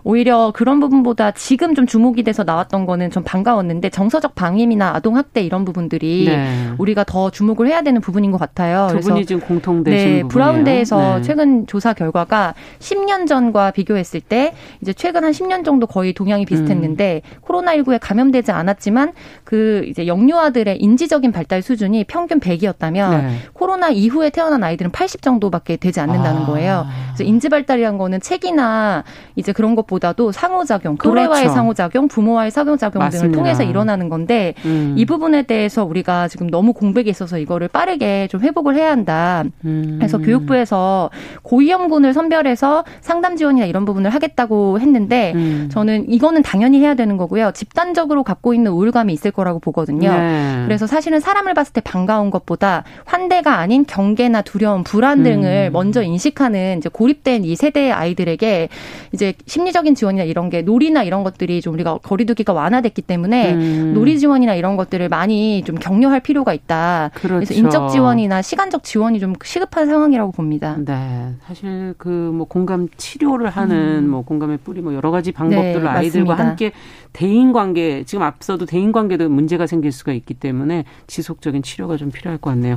오히려 그런 부분보다 지금 좀 주목이 돼서 나왔던 거는 좀 반가웠는데 정서적 방임이나 아동 학대 이런 부분들이 네. 우리가 더 주목을 해야 되는 부분인 것 같아요. 두 분이 지금 공통되신 네, 브라운대에서 네. 최근 조사 결과가 10년 전과 비교했을 때 이제 최근 한 10년 정도 거의 동향이 비슷했는데 음. 코로나19에 감염되지 않았지만 그 이제 영유아들의 인지적인 발달 수준이 평균 100이었다면 네. 코로나 이후에 태어난 아이들은 80 정도밖에 되지 않는다는 아. 거예요. 그래서 인지 발달이란 거는 책이나 이제 그런 것 보다 도 상호작용, 또래와의 그렇죠. 상호작용, 부모와의 상호작용 맞습니다. 등을 통해서 일어나는 건데 음. 이 부분에 대해서 우리가 지금 너무 공백이 있어서 이거를 빠르게 좀 회복을 해야 한다. 음. 그래서 교육부에서 고위험군을 선별해서 상담 지원이나 이런 부분을 하겠다고 했는데 음. 저는 이거는 당연히 해야 되는 거고요. 집단적으로 갖고 있는 우울감이 있을 거라고 보거든요. 네. 그래서 사실은 사람을 봤을 때 반가운 것보다 환대가 아닌 경계나 두려움, 불안 등을 음. 먼저 인식하는 이제 고립된 이 세대의 아이들에게 이제 심리적 심리적인 지원이나 이런 게 놀이나 이런 것들이 좀 우리가 거리두기가 완화됐기 때문에 음. 놀이 지원이나 이런 것들을 많이 좀 격려할 필요가 있다. 그렇죠. 그래서 인적 지원이나 시간적 지원이 좀 시급한 상황이라고 봅니다. 네, 사실 그 뭐 공감 치료를 하는 음. 뭐 공감의 뿌리 뭐 여러 가지 방법들을 네, 아이들과 맞습니다. 함께 대인 관계 지금 앞서도 대인 관계도 문제가 생길 수가 있기 때문에 지속적인 치료가 좀 필요할 것 같네요.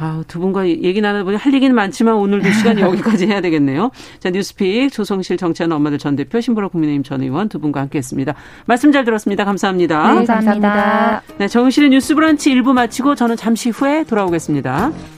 음. 아, 두 분과 얘기 나눠보니 할 얘기는 많지만 오늘도 시간이 여기까지 해야 되겠네요. 자, 뉴스픽 조성실 정치하는 엄마들 전 대표 신보라 국민의힘 전 의원 두 분과 함께 했습니다. 말씀 잘 들었습니다. 감사합니다. 네, 감사합니다. 네, 정실의 뉴스 브런치 1부 마치고 저는 잠시 후에 돌아오겠습니다.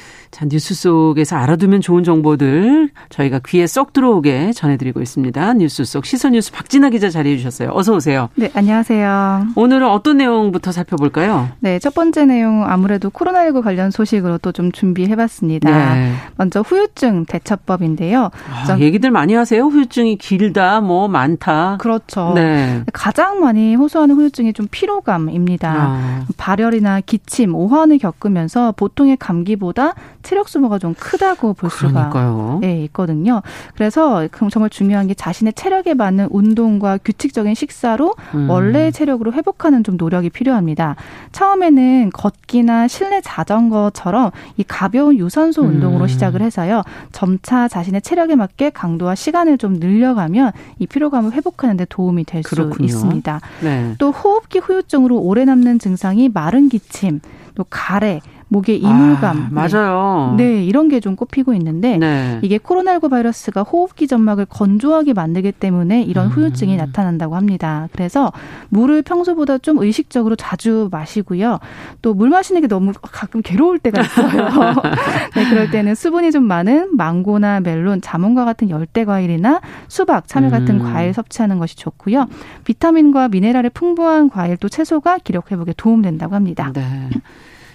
자, 뉴스 속에서 알아두면 좋은 정보들 저희가 귀에 쏙 들어오게 전해드리고 있습니다. 뉴스 속 시선 뉴스 박진아 기자 자리해 주셨어요. 어서 오세요. 네, 안녕하세요. 오늘은 어떤 내용부터 살펴볼까요? 네, 첫 번째 내용 아무래도 코로나19 관련 소식으로 또 좀 준비해봤습니다. 네. 먼저 후유증 대처법인데요. 아, 얘기들 많이 하세요. 후유증이 길다, 뭐 많다. 그렇죠. 네. 가장 많이 호소하는 후유증이 좀 피로감입니다. 아. 발열이나 기침, 오한을 겪으면서 보통의 감기보다 체력 소모가 좀 크다고 볼 수가 네, 있거든요. 그래서 정말 중요한 게 자신의 체력에 맞는 운동과 규칙적인 식사로 음. 원래의 체력으로 회복하는 좀 노력이 필요합니다. 처음에는 걷기나 실내 자전거처럼 이 가벼운 유산소 운동으로 음. 시작을 해서요. 점차 자신의 체력에 맞게 강도와 시간을 좀 늘려가면 이 피로감을 회복하는 데 도움이 될 수 있습니다. 네. 또 호흡기 후유증으로 오래 남는 증상이 마른 기침, 또 가래, 목에 이물감. 아, 맞아요. 네. 네, 이런 게 좀 꼽히고 있는데 네. 이게 코로나19 바이러스가 호흡기 점막을 건조하게 만들기 때문에 이런 음. 후유증이 나타난다고 합니다. 그래서 물을 평소보다 좀 의식적으로 자주 마시고요. 또 물 마시는 게 너무 가끔 괴로울 때가 있어요. 네, 그럴 때는 수분이 좀 많은 망고나 멜론, 자몽과 같은 열대 과일이나 수박, 참외 같은 음. 과일 섭취하는 것이 좋고요. 비타민과 미네랄이 풍부한 과일 또 채소가 기력 회복에 도움된다고 합니다. 네.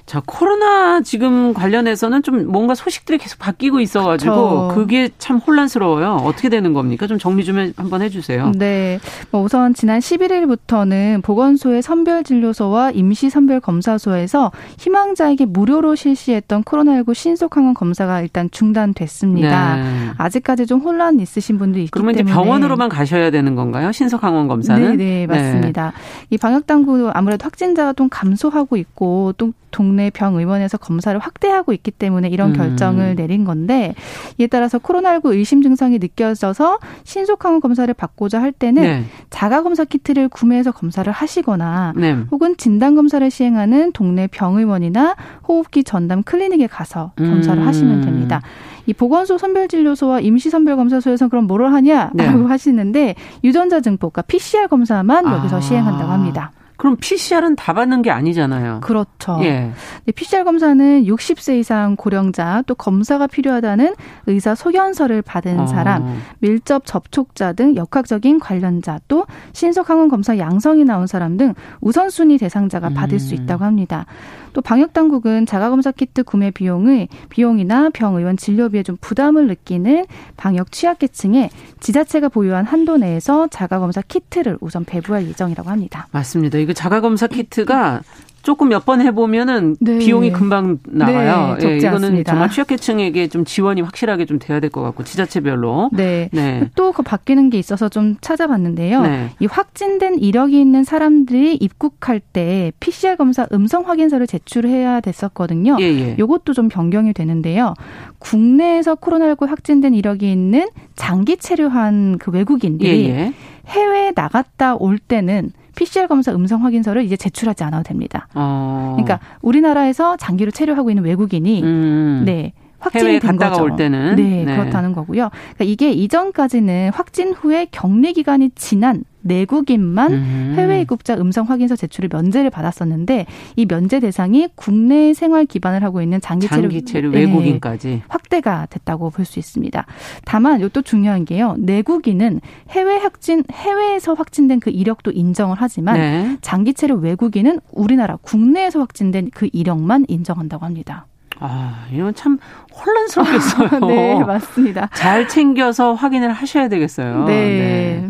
자, 코로나 지금 관련해서는 좀 뭔가 소식들이 계속 바뀌고 있어가지고 그쵸. 그게 참 혼란스러워요. 어떻게 되는 겁니까? 좀 정리 좀 한번 해주세요. 네. 뭐 우선 지난 11일부터는 보건소의 선별진료소와 임시선별검사소에서 희망자에게 무료로 실시했던 코로나19 신속항원 검사가 일단 중단됐습니다. 네. 아직까지 좀 혼란 있으신 분도 있기 그러면 때문에. 그러면 이제 병원으로만 가셔야 되는 건가요? 신속항원 검사는? 네, 네 맞습니다. 네. 이 방역당국 아무래도 확진자가 좀 감소하고 있고 또 동네 병의원에서 검사를 확대하고 있기 때문에 이런 음. 결정을 내린 건데 이에 따라서 코로나19 의심 증상이 느껴져서 신속 항원 검사를 받고자 할 때는 네. 자가 검사 키트를 구매해서 검사를 하시거나 네. 혹은 진단 검사를 시행하는 동네 병의원이나 호흡기 전담 클리닉에 가서 검사를 음. 하시면 됩니다. 이 보건소 선별진료소와 임시선별검사소에서 그럼 뭐를 하냐라고 네. 하시는데 유전자 증폭, 그러니까 PCR 검사만 여기서 아. 시행한다고 합니다. 그럼 PCR은 다 받는 게 아니잖아요. 그렇죠. 예. 네, PCR 검사는 60세 이상 고령자 또 검사가 필요하다는 의사 소견서를 받은 어. 사람, 밀접 접촉자 등 역학적인 관련자 또 신속 항원 검사 양성이 나온 사람 등 우선순위 대상자가 받을 음. 수 있다고 합니다. 또 방역 당국은 자가 검사 키트 구매 비용의 비용이나 병 의원 진료비에 좀 부담을 느끼는 방역 취약계층에 지자체가 보유한 한도 내에서 자가 검사 키트를 우선 배부할 예정이라고 합니다. 맞습니다. 이거 자가 검사 키트가 조금 몇 번 해보면은 네. 비용이 금방 나가요. 네, 예, 이거는 않습니다. 정말 취약계층에게 좀 지원이 확실하게 좀 돼야 될 것 같고 지자체별로. 네. 네. 또그 바뀌는 게 있어서 좀 찾아봤는데요. 네. 이 확진된 이력이 있는 사람들이 입국할 때 PCR 검사 음성 확인서를 제출해야 됐었거든요. 예, 예. 이것도 좀 변경이 되는데요. 국내에서 코로나19 확진된 이력이 있는 장기 체류한 그 외국인들이 예, 예. 해외에 나갔다 올 때는 PCR 검사 음성 확인서를 이제 제출하지 않아도 됩니다. 어. 그러니까 우리나라에서 장기로 체류하고 있는 외국인이 음. 네. 확진이 된 거죠. 올 때는 네, 네, 그렇다는 거고요. 그러니까 이게 이전까지는 확진 후에 격리 기간이 지난 내국인만 음. 해외 입국자 음성 확인서 제출을 면제를 받았었는데 이 면제 대상이 국내 생활 기반을 하고 있는 장기 체류, 장기 체류 외국인까지 네, 확대가 됐다고 볼 수 있습니다. 다만 이것도 중요한 게요. 내국인은 해외 확진 해외에서 확진된 그 이력도 인정을 하지만 네. 장기 체류 외국인은 우리나라 국내에서 확진된 그 이력만 인정한다고 합니다. 아, 이건 참 혼란스럽겠어요. 네, 맞습니다. 잘 챙겨서 확인을 하셔야 되겠어요. 네. 네.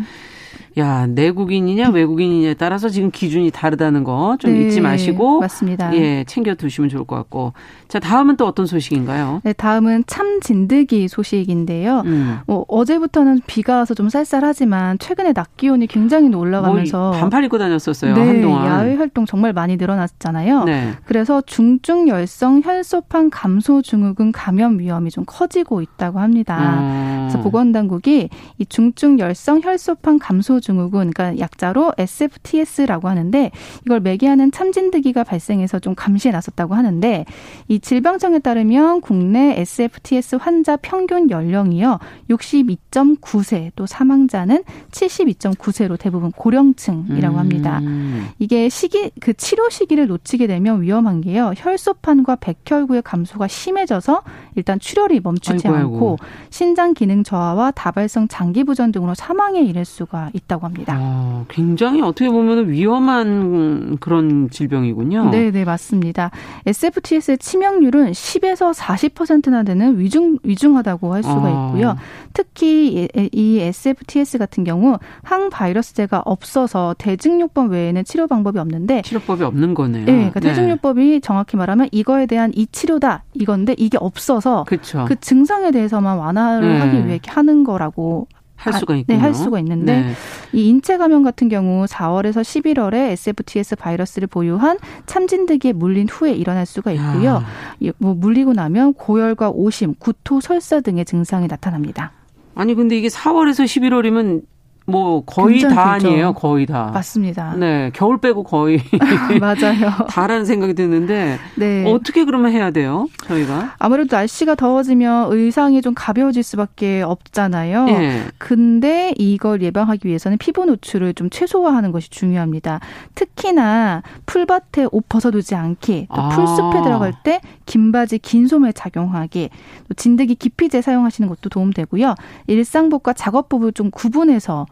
야 내국인이냐 외국인이냐에 따라서 지금 기준이 다르다는 거좀 네, 잊지 마시고 맞습니다. 예 챙겨 두시면 좋을 것 같고 자 다음은 또 어떤 소식인가요? 네 다음은 참 진드기 소식인데요. 음. 어, 어제부터는 비가 와서 좀 쌀쌀하지만 최근에 낮 기온이 굉장히 올라가면서 뭐 반팔 입고 다녔었어요 네, 한동안 야외 활동 정말 많이 늘어났잖아요. 네. 그래서 중증 열성 혈소판 감소 증후군 감염 위험이 좀 커지고 있다고 합니다. 음. 그래서 보건당국이 이 중증 열성 혈소판 감소 증후군, 그러니까 약자로 SFTS라고 하는데 이걸 매개하는 참진드기가 발생해서 좀 감시에 나섰다고 하는데 이 질병청에 따르면 국내 SFTS 환자 평균 연령이요 62.9세 또 사망자는 72.9세로 대부분 고령층이라고 합니다. 음. 이게 시기 그 치료 시기를 놓치게 되면 위험한 게요 혈소판과 백혈구의 감소가 심해져서 일단 출혈이 멈추지 아이고, 않고 신장 기능 저하와 다발성 장기 부전 등으로 사망에 이를 수가 있다고. 있다고 합니다. 아, 굉장히 어떻게 보면 위험한 그런 질병이군요. 네, 네, 맞습니다. SFTS의 치명률은 10에서 40%나 되는 위중 위중하다고 할 수가 아. 있고요. 특히 이 SFTS 같은 경우 항바이러스제가 없어서 대증요법 외에는 치료 방법이 없는데 치료법이 없는 거네요. 네, 그러니까 네. 대증요법이 정확히 말하면 이거에 대한 이 치료다 이건데 이게 없어서 그쵸. 그 증상에 대해서만 완화를 네. 하기 위해 하는 거라고 할 수가 있군요. 네, 할 수가 있는데 네. 이 인체 감염 같은 경우 4월에서 11월에 SFTS 바이러스를 보유한 참진드기에 물린 후에 일어날 수가 있고요. 야. 뭐 물리고 나면 고열과 오심, 구토, 설사 등의 증상이 나타납니다. 아니 근데 이게 4월에서 11월이면 뭐 거의 다. 아니에요. 거의 다. 맞습니다. 네, 겨울 빼고 거의 맞아요. 다라는 생각이 드는데 네. 어떻게 그러면 해야 돼요? 저희가 아무래도 날씨가 더워지면 의상이 좀 가벼워질 수밖에 없잖아요. 네. 근데 이걸 예방하기 위해서는 피부 노출을 좀 최소화하는 것이 중요합니다. 특히나 풀밭에 옷 벗어두지 않기, 또 아. 풀숲에 들어갈 때 긴 바지, 긴 소매 착용하기, 또 진드기 기피제 사용하시는 것도 도움되고요. 일상복과 작업복을 좀 구분해서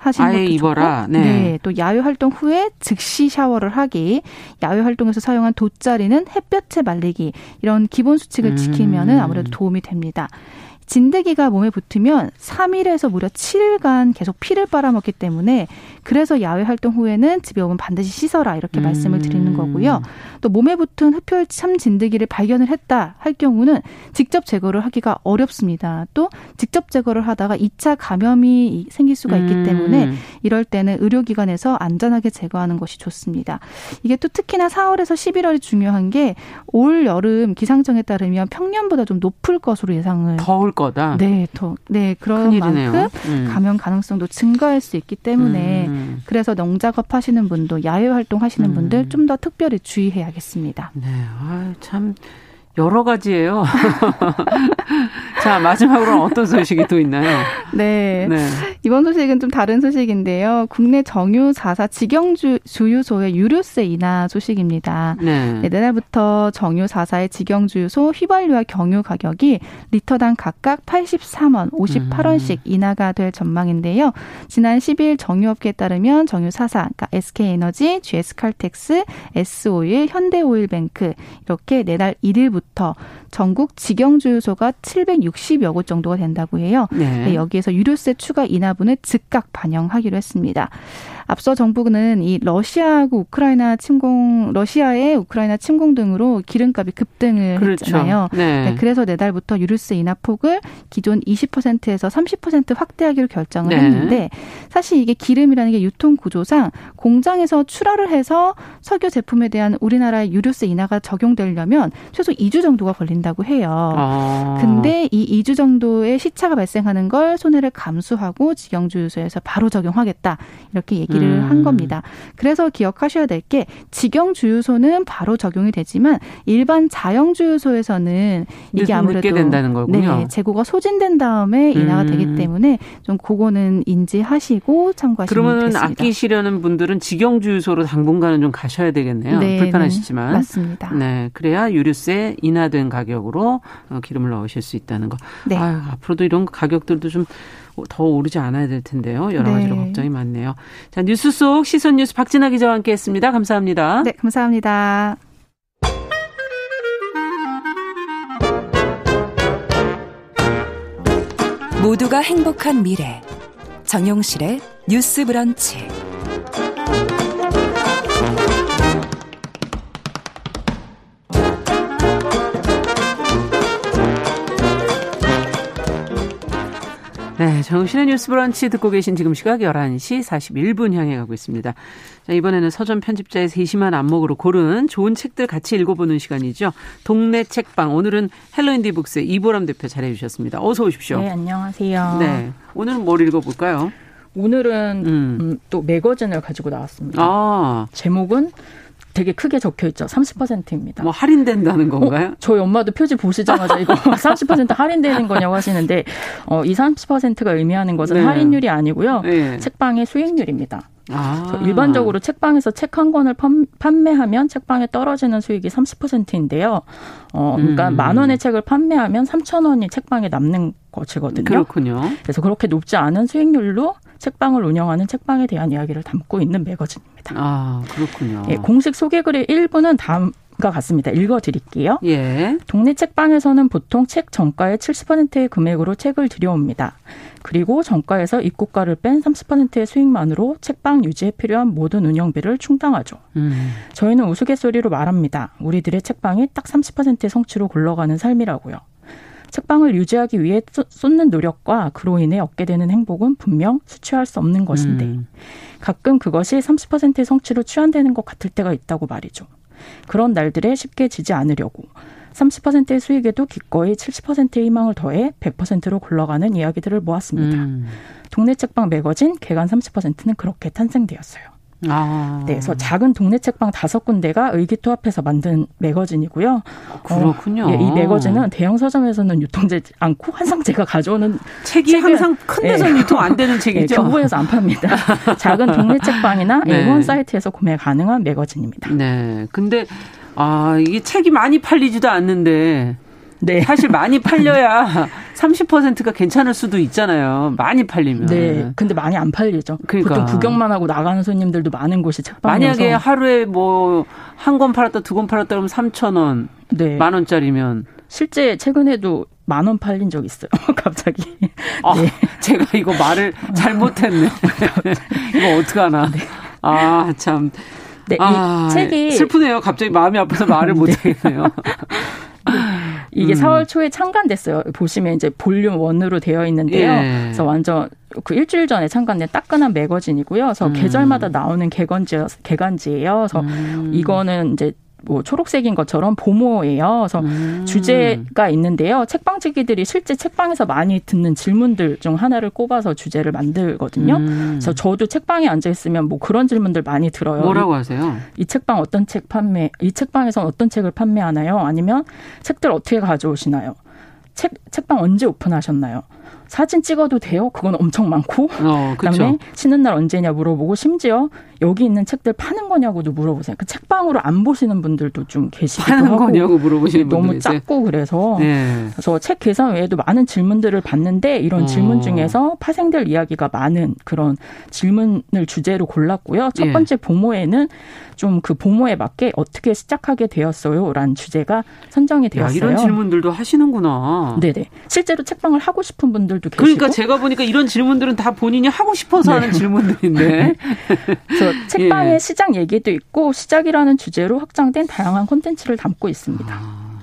하시는 것도 입어라. 좋고, 네. 네. 또 야외 활동 후에 즉시 샤워를 하기, 야외 활동에서 사용한 돗자리는 햇볕에 말리기 이런 기본 수칙을 지키면은 음. 아무래도 도움이 됩니다. 진드기가 몸에 붙으면 3일에서 무려 7일간 계속 피를 빨아먹기 때문에 그래서 야외 활동 후에는 집에 오면 반드시 씻어라 이렇게 음. 말씀을 드리는 거고요. 또 몸에 붙은 흡혈 참 진드기를 발견을 했다 할 경우는 직접 제거를 하기가 어렵습니다. 또 직접 제거를 하다가 2차 감염이 생길 수가 있기 음. 때문에 이럴 때는 의료기관에서 안전하게 제거하는 것이 좋습니다. 이게 또 특히나 4월에서 11월이 중요한 게 올 여름 기상청에 따르면 평년보다 좀 높을 것으로 예상을 더울 거다. 네, 더, 네 그런. 만큼 음. 감염 가능성도 증가할 수 있기 때문에 음. 그래서 농작업 하시는 분도 야외 활동 하시는 음. 분들 좀 더 특별히 주의해야 겠습니다. 네, 아, 참 여러 가지예요. 자, 마지막으로 어떤 소식이 또 있나요? 네. 네. 이번 소식은 좀 다른 소식인데요. 국내 정유 4사 직영주유소의 유류세 인하 소식입니다. 네. 네, 내날부터 정유 4사의 직영 주유소 휘발유와 경유 가격이 리터당 각각 83원, 58원씩 음. 인하가 될 전망인데요. 지난 10일 정유업계에 따르면 정유 4사, 그러니까 SK에너지, GS칼텍스, S오일, 현대오일뱅크 이렇게 내달 1일부터 전국 직영 주유소가 760여 곳 정도가 된다고 해요. 네. 네 여기에서 유류세 추가 인하분을 즉각 반영하기로 했습니다. 앞서 정부는 이 러시아하고 우크라이나 침공, 러시아의 우크라이나 침공 등으로 기름값이 급등을 그렇죠. 했잖아요. 네. 네, 그래서 내달부터 유류세 인하 폭을 기존 20%에서 30% 확대하기로 결정을 네. 했는데 사실 이게 기름이라는 게 유통 구조상 공장에서 출하를 해서 석유 제품에 대한 우리나라의 유류세 인하가 적용되려면 최소 2주 정도가 걸린다고 해요. 아. 근데 이 2주 정도의 시차가 발생하는 걸 손해를 감수하고 직영주유소에서 바로 적용하겠다 이렇게 얘기. 얘기를 음. 한 겁니다. 그래서 기억하셔야 될 게 직영 주유소는 바로 적용이 되지만 일반 자영 주유소에서는 이게 아무래도 된다는 거군요. 네, 재고가 소진된 다음에 인하가 음. 되기 때문에 좀 그거는 인지하시고 참고하시면 그러면 되겠습니다. 아끼시려는 분들은 직영 주유소로 당분간은 좀 가셔야 되겠네요. 네, 불편하시지만 네, 맞습니다. 네, 그래야 유류세 인하된 가격으로 어, 기름을 넣으실 수 있다는 거. 네. 아유, 앞으로도 이런 가격들도 좀 더 오르지 않아야 될 텐데요. 여러 가지로 네. 걱정이 많네요. 자, 뉴스 속 시선 뉴스 박진아 기자와 함께 했습니다. 감사합니다. 네, 감사합니다. 모두가 행복한 미래. 정용실의 뉴스 브런치. 네, 정용실의 뉴스 브런치 듣고 계신 지금 시각 11시 41분 향해 가고 있습니다. 자, 이번에는 서점 편집자의 세심한 안목으로 고른 좋은 책들 같이 읽어보는 시간이죠. 동네 책방. 오늘은 헬로인디 북스의 이보람 대표 자리해 주셨습니다. 어서 오십시오. 네, 안녕하세요. 네. 오늘은 뭘 읽어볼까요? 오늘은 음. 음, 또 매거진을 가지고 나왔습니다. 아. 제목은 되게 크게 적혀 있죠. 30%입니다. 뭐 할인된다는 건가요? 어, 저희 엄마도 표지 보시자마자 이거 30% 할인되는 거냐고 하시는데 어, 이 30%가 의미하는 것은 네. 할인율이 아니고요. 네. 책방의 수익률입니다. 아. 일반적으로 책방에서 책 한 권을 판매하면 책방에 떨어지는 수익이 30%인데요. 어, 그러니까 음. 만 원의 책을 판매하면 3천 원이 책방에 남는 것이거든요. 그렇군요. 그래서 그렇게 높지 않은 수익률로 책방을 운영하는 책방에 대한 이야기를 담고 있는 매거진입니다. 아, 그렇군요. 예, 공식 소개글의 일부는 다음 과 같습니다. 읽어드릴게요. 예. 동네 책방에서는 보통 책 정가의 70%의 금액으로 책을 들여옵니다. 그리고 정가에서 입고가를 뺀 30%의 수익만으로 책방 유지에 필요한 모든 운영비를 충당하죠. 음. 저희는 우스갯소리로 말합니다. 우리들의 책방이 딱 30%의 성취로 굴러가는 삶이라고요. 책방을 유지하기 위해 쏟는 노력과 그로 인해 얻게 되는 행복은 분명 수취할 수 없는 것인데 음. 가끔 그것이 30%의 성취로 취한되는 것 같을 때가 있다고 말이죠. 그런 날들에 쉽게 지지 않으려고 30%의 수익에도 기꺼이 70%의 희망을 더해 100%로 굴러가는 이야기들을 모았습니다. 음. 동네 책방 매거진 개간 30%는 그렇게 탄생되었어요. 아. 네, 그래서 작은 동네 책방 다섯 군데가 의기투합해서 만든 매거진이고요. 그렇군요. 어, 예, 이 매거진은 대형 서점에서는 유통되지 않고 항상 제가 가져오는 책이 항상 큰 데서 예. 유통 안 되는 책이죠. 예, 경부에서 안 팝니다. 작은 동네 책방이나 네. A1 사이트에서 구매 가능한 매거진입니다. 네, 근데 아 이게 책이 많이 팔리지도 않는데. 네. 사실 많이 팔려야 30%가 괜찮을 수도 있잖아요. 많이 팔리면. 네. 근데 많이 안 팔리죠. 그러니까. 보통 구경만 하고 나가는 손님들도 많은 곳이 책방이어서. 만약에 하루에 뭐 한 권 팔았다 두 권 팔았다 그러면 3천 원. 네. 만 원짜리면 실제 최근에도 만 원 팔린 적 있어요. 갑자기. 아, 네. 제가 이거 말을 잘못했네. 이거 어떡하나. 네. 아, 참. 네, 아, 책이 슬프네요. 갑자기 마음이 아파서 말을 네. 못하겠네요. 이게 음. 4월 초에 창간됐어요. 보시면 이제 볼륨 원으로 되어 있는데요. 예. 그래서 완전 그 일주일 전에 창간된 따끈한 매거진이고요. 그래서 음. 계절마다 나오는 개간지 개간지예요. 그래서 음. 이거는 이제 뭐 초록색인 것처럼 보모예요. 그래서 음. 주제가 있는데요. 책방지기들이 실제 책방에서 많이 듣는 질문들 중 하나를 꼽아서 주제를 만들거든요. 음. 그래서 저도 책방에 앉아 있으면 뭐 그런 질문들 많이 들어요. 뭐라고 하세요? 이, 이 책방 어떤 책 판매? 이 책방에선 어떤 책을 판매하나요? 아니면 책들 어떻게 가져오시나요? 책 책방 언제 오픈하셨나요? 사진 찍어도 돼요? 그건 엄청 많고. 어, 그다음에 쉬는 날 언제냐 물어보고 심지어 여기 있는 책들 파는 거냐고도 물어보세요. 그 책방으로 안 보시는 분들도 좀 계시기도 파는 하고. 거냐고 물어보시는 너무 분들 작고 그래서 네. 그래서 책 계산 외에도 많은 질문들을 받는데 이런 어. 질문 중에서 파생될 이야기가 많은 그런 질문을 주제로 골랐고요. 첫 예. 번째 보모에는 좀 그 보모에 맞게 어떻게 시작하게 되었어요 라는 주제가 선정이 되었어요. 야, 이런 질문들도 하시는구나. 네네. 실제로 책방을 하고 싶은 분들 도 계시고. 그러니까 제가 보니까 이런 질문들은 다 본인이 하고 싶어서 네. 하는 질문들인데. 그래서 책방의 예. 시작 얘기도 있고 시작이라는 주제로 확장된 다양한 콘텐츠를 담고 있습니다. 아,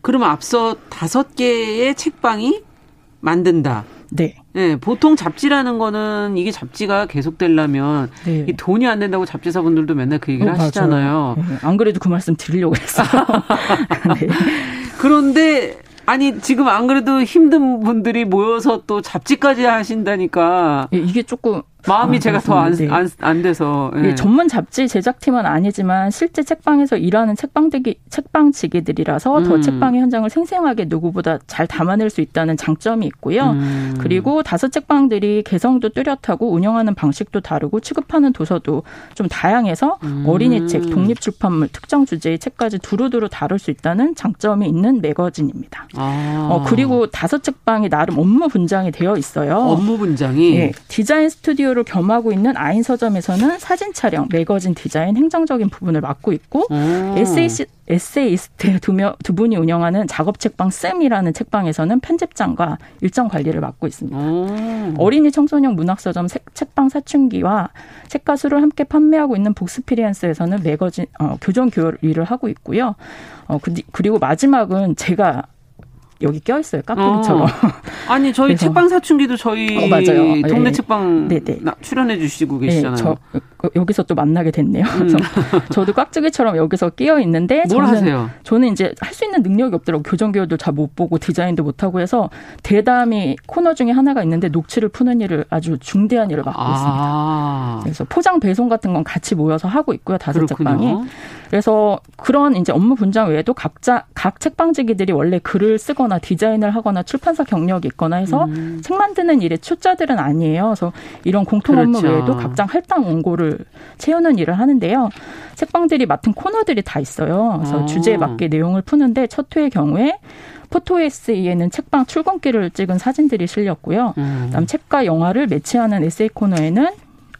그럼 앞서 다섯 개의 책방이 만든다. 네. 네, 보통 잡지라는 거는 이게 잡지가 계속되려면 네. 이 돈이 안 된다고 잡지사분들도 맨날 그 얘기를 어, 하시잖아요. 네. 안 그래도 그 말씀 드리려고 했어요. 네. 그런데 아니 지금 안 그래도 힘든 분들이 모여서 또 잡지까지 하신다니까. 예, 이게 조금 마음이 아, 제가 더 안 안, 안 돼서 예. 전문 잡지 제작팀은 아니지만 실제 책방에서 일하는 책방들이 책방 지기들이라서 음. 더 책방의 현장을 생생하게 누구보다 잘 담아낼 수 있다는 장점이 있고요. 음. 그리고 다섯 책방들이 개성도 뚜렷하고 운영하는 방식도 다르고 취급하는 도서도 좀 다양해서 음. 어린이 책, 독립 출판물, 특정 주제의 책까지 두루두루 다룰 수 있다는 장점이 있는 매거진입니다. 아. 어, 그리고 다섯 책방이 나름 업무 분장이 되어 있어요. 업무 분장이 네, 디자인 스튜디오 스튜디오를 겸하고 있는 아인 서점에서는 사진 촬영, 매거진 디자인, 행정적인 부분을 맡고 있고 에세이시, 에세이스트 두, 명, 두 분이 운영하는 작업 책방 씀이라는 책방에서는 편집장과 일정 관리를 맡고 있습니다. 어린이 청소년 문학 서점 책방 사춘기와 책가수를 함께 판매하고 있는 북스피리언스에서는 매거진 어, 교정 교류를 하고 있고요. 어, 그리고 마지막은 제가 여기 껴 있어요 카페처럼. 어. 아니 저희 책방 사춘기도 저희 어, 맞아요. 동네 예. 책방 네 네. 출연해 주시고 계시잖아요. 네, 저, 어, 여기서 또 만나게 됐네요. 음. 저도 깍두기처럼 여기서 끼어 있는데 뭘 저는, 하세요? 저는 이제 할 수 있는 능력이 없더라고 교정 교육도 잘 못 보고 디자인도 못 하고 해서 대담이 코너 중에 하나가 있는데 녹취를 푸는 일을 아주 중대한 일을 맡고 아. 있습니다. 그래서 포장 배송 같은 건 같이 모여서 하고 있고요 다섯 책방이. 그래서 그런 이제 업무 분장 외에도 각자 각 책방지기들이 원래 글을 쓰거나 디자인을 하거나 출판사 경력이 있거나 해서 음. 책 만드는 일에 초짜들은 아니에요. 그래서 이런 공통 업무 그렇죠. 외에도 각자 할당 원고를 채우는 일을 하는데요. 책방들이 맡은 코너들이 다 있어요. 그래서 아. 주제에 맞게 내용을 푸는데 첫 회의 경우에 포토 에세이에는 책방 출근길을 찍은 사진들이 실렸고요. 음. 그다음 책과 영화를 매치하는 에세이 코너에는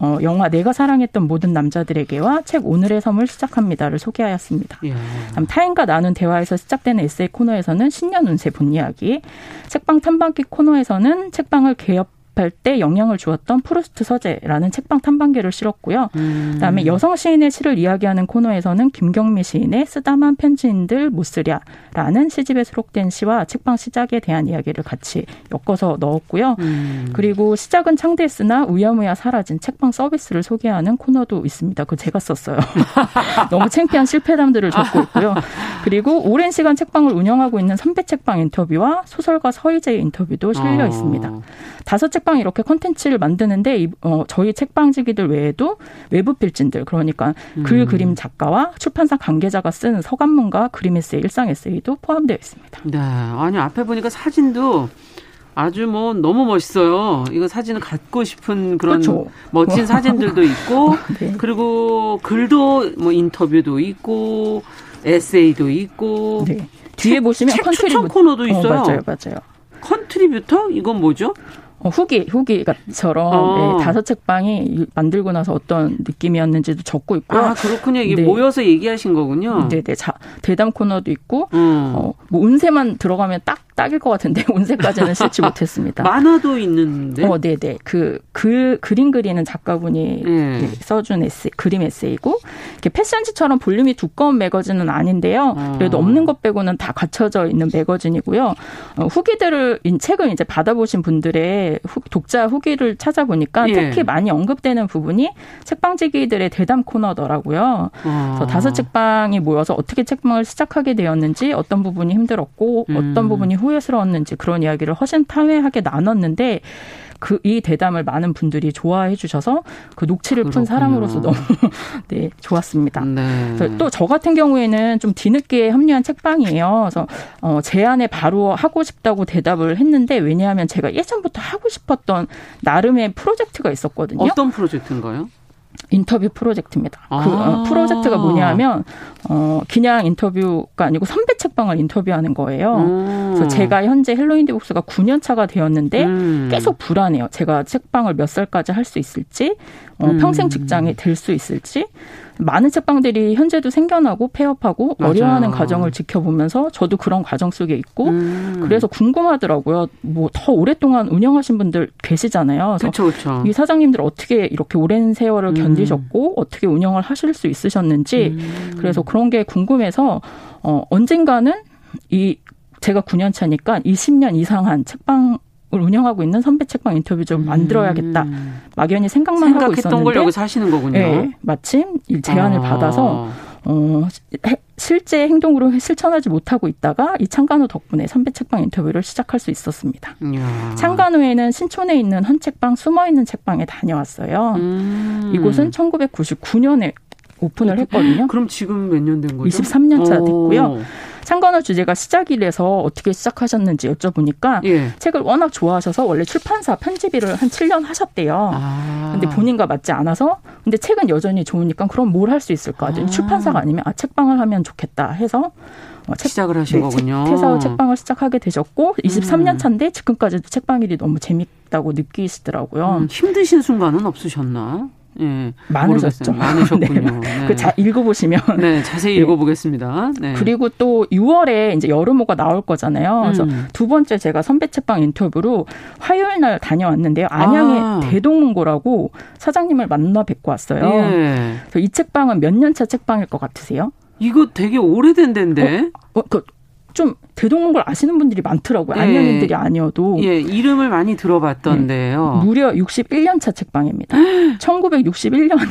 어, 영화 내가 사랑했던 모든 남자들에게와 책 오늘의 섬을 시작합니다를 소개하였습니다. 예. 다음 타인과 나눈 대화에서 시작되는 에세이 코너에서는 신년 운세 본 이야기, 책방 탐방기 코너에서는 책방을 개업 접할 때 영향을 주었던 프루스트 서재라는 책방 탐방기를 실었고요. 음. 그다음에 여성 시인의 시를 이야기하는 코너에서는 김경미 시인의 쓰다만 편지인들 못 쓰랴라는 시집에 수록된 시와 책방 시작에 대한 이야기를 같이 엮어서 넣었고요. 음. 그리고 시작은 창대했으나 우야무야 사라진 책방 서비스를 소개하는 코너도 있습니다. 그거 제가 썼어요. 너무 창피한 실패담들을 적고 있고요. 그리고 오랜 시간 책방을 운영하고 있는 선배 책방 인터뷰와 소설가 서희재의 인터뷰도 실려 어. 있습니다. 다섯 책방 이렇게 콘텐츠를 만드는데 어, 저희 책방지기들 외에도 외부 필진들 그러니까 음. 글 그림 작가와 출판사 관계자가 쓴 서간문과 그림 에세이 일상 에세이도 포함되어 있습니다. 네, 아니 앞에 보니까 사진도 아주 뭐 너무 멋있어요. 이거 사진을 갖고 싶은 그런 그렇죠. 멋진 사진들도 있고 네. 그리고 글도 뭐 인터뷰도 있고 에세이도 있고 네. 뒤에 보시면 contributor 코너도 있어요. 어, 맞아요, 맞아요. contributor 이건 뭐죠? 어, 후기, 후기처럼 어. 네, 다섯 책방이 만들고 나서 어떤 느낌이었는지도 적고 있고요. 아, 그렇군요. 이게 네. 모여서 얘기하신 거군요. 네네. 자, 대담 코너도 있고, 음. 어, 뭐 운세만 들어가면 딱 딱일 것 같은데 운세까지는 실지 못했습니다. 만화도 있는데. 어, 네, 네. 그 글 그림 그리는 작가분이 네. 써준 에세 그림 에세이고 이렇게 패션지처럼 볼륨이 두꺼운 매거진은 아닌데요. 어. 그래도 없는 것 빼고는 다 갖춰져 있는 매거진이고요. 어, 후기들을 책을 이제 받아보신 분들의 후, 독자 후기를 찾아보니까 예. 특히 많이 언급되는 부분이 책방지기들의 대담 코너더라고요. 어. 그래서 다섯 책방이 모여서 어떻게 책방을 시작하게 되었는지 어떤 부분이 힘들었고 음. 어떤 부분이 후 후회스러웠는지 그런 이야기를 허심탄회하게 나눴는데 그 이 대담을 많은 분들이 좋아해 주셔서 그 녹취를 그렇군요. 푼 사람으로서 너무 네 좋았습니다. 네. 또 저 같은 경우에는 좀 뒤늦게 합류한 책방이에요. 그래서 어 제안에 바로 하고 싶다고 대답을 했는데 왜냐하면 제가 예전부터 하고 싶었던 나름의 프로젝트가 있었거든요. 어떤 프로젝트인가요? 인터뷰 프로젝트입니다. 그, 어, 아. 그 프로젝트가 뭐냐면 어 그냥 인터뷰가 아니고 선배 책방을 인터뷰하는 거예요. 음. 그래서 제가 현재 헬로인디북스가 9년 차가 되었는데 음. 계속 불안해요. 제가 책방을 몇 살까지 할 수 있을지, 어, 음. 평생 직장이 될 수 있을지. 많은 책방들이 현재도 생겨나고 폐업하고 맞아요. 어려워하는 과정을 지켜보면서 저도 그런 과정 속에 있고 음. 그래서 궁금하더라고요. 뭐 더 오랫동안 운영하신 분들 계시잖아요. 그렇죠, 그렇죠. 이 사장님들 어떻게 이렇게 오랜 세월을 음. 견디셨고 어떻게 운영을 하실 수 있으셨는지 음. 그래서 그런 게 궁금해서 어 언젠가는 이 제가 9년 차니까 20년 이상한 책방 을 운영하고 있는 선배 책방 인터뷰 좀 만들어야겠다. 음. 막연히 생각만 하고 있었는데 걸 여기서 하시는 거군요. 네, 마침 이 제안을 아. 받아서 어, 실제 행동으로 실천하지 못하고 있다가 이 창간호 덕분에 선배 책방 인터뷰를 시작할 수 있었습니다. 이야. 창간호에는 신촌에 있는 헌 책방 숨어 있는 책방에 다녀왔어요. 음. 이곳은 1999년에 오픈을 했거든요. 그럼 지금 몇 년 된 거죠? 23년 차 됐고요. 창간호 주제가 시작이라서 어떻게 시작하셨는지 여쭤보니까 예. 책을 워낙 좋아하셔서 원래 출판사 편집 일을 한 7년 하셨대요. 아. 근데 본인과 맞지 않아서 근데 책은 여전히 좋으니까 그럼 뭘 할 수 있을까? 아. 출판사가 아니면 아 책방을 하면 좋겠다 해서 어, 책, 시작을 하신 네, 거군요. 책에서 책방을 시작하게 되셨고 23년 음. 차인데 지금까지도 책방 일이 너무 재밌다고 느끼시더라고요. 음, 힘드신 순간은 없으셨나? 예, 많으셨죠. 많으셨군요. 네. 네. 그 자, 읽어보시면. 네, 자세히 네. 읽어보겠습니다. 네. 그리고 또 6월에 이제 여름호가 나올 거잖아요. 그래서 음. 두 번째 제가 선배 책방 인터뷰로 화요일 날 다녀왔는데요. 안양의 아. 대동문고라고 사장님을 만나 뵙고 왔어요. 예. 이 책방은 몇 년차 책방일 것 같으세요? 이거 되게 오래된 데인데. 어, 어, 그, 좀 대동문고를 아시는 분들이 많더라고요. 네. 안양인들이 아니어도. 예, 이름을 많이 들어봤던데요. 네. 무려 61년 차 책방입니다. 1961년에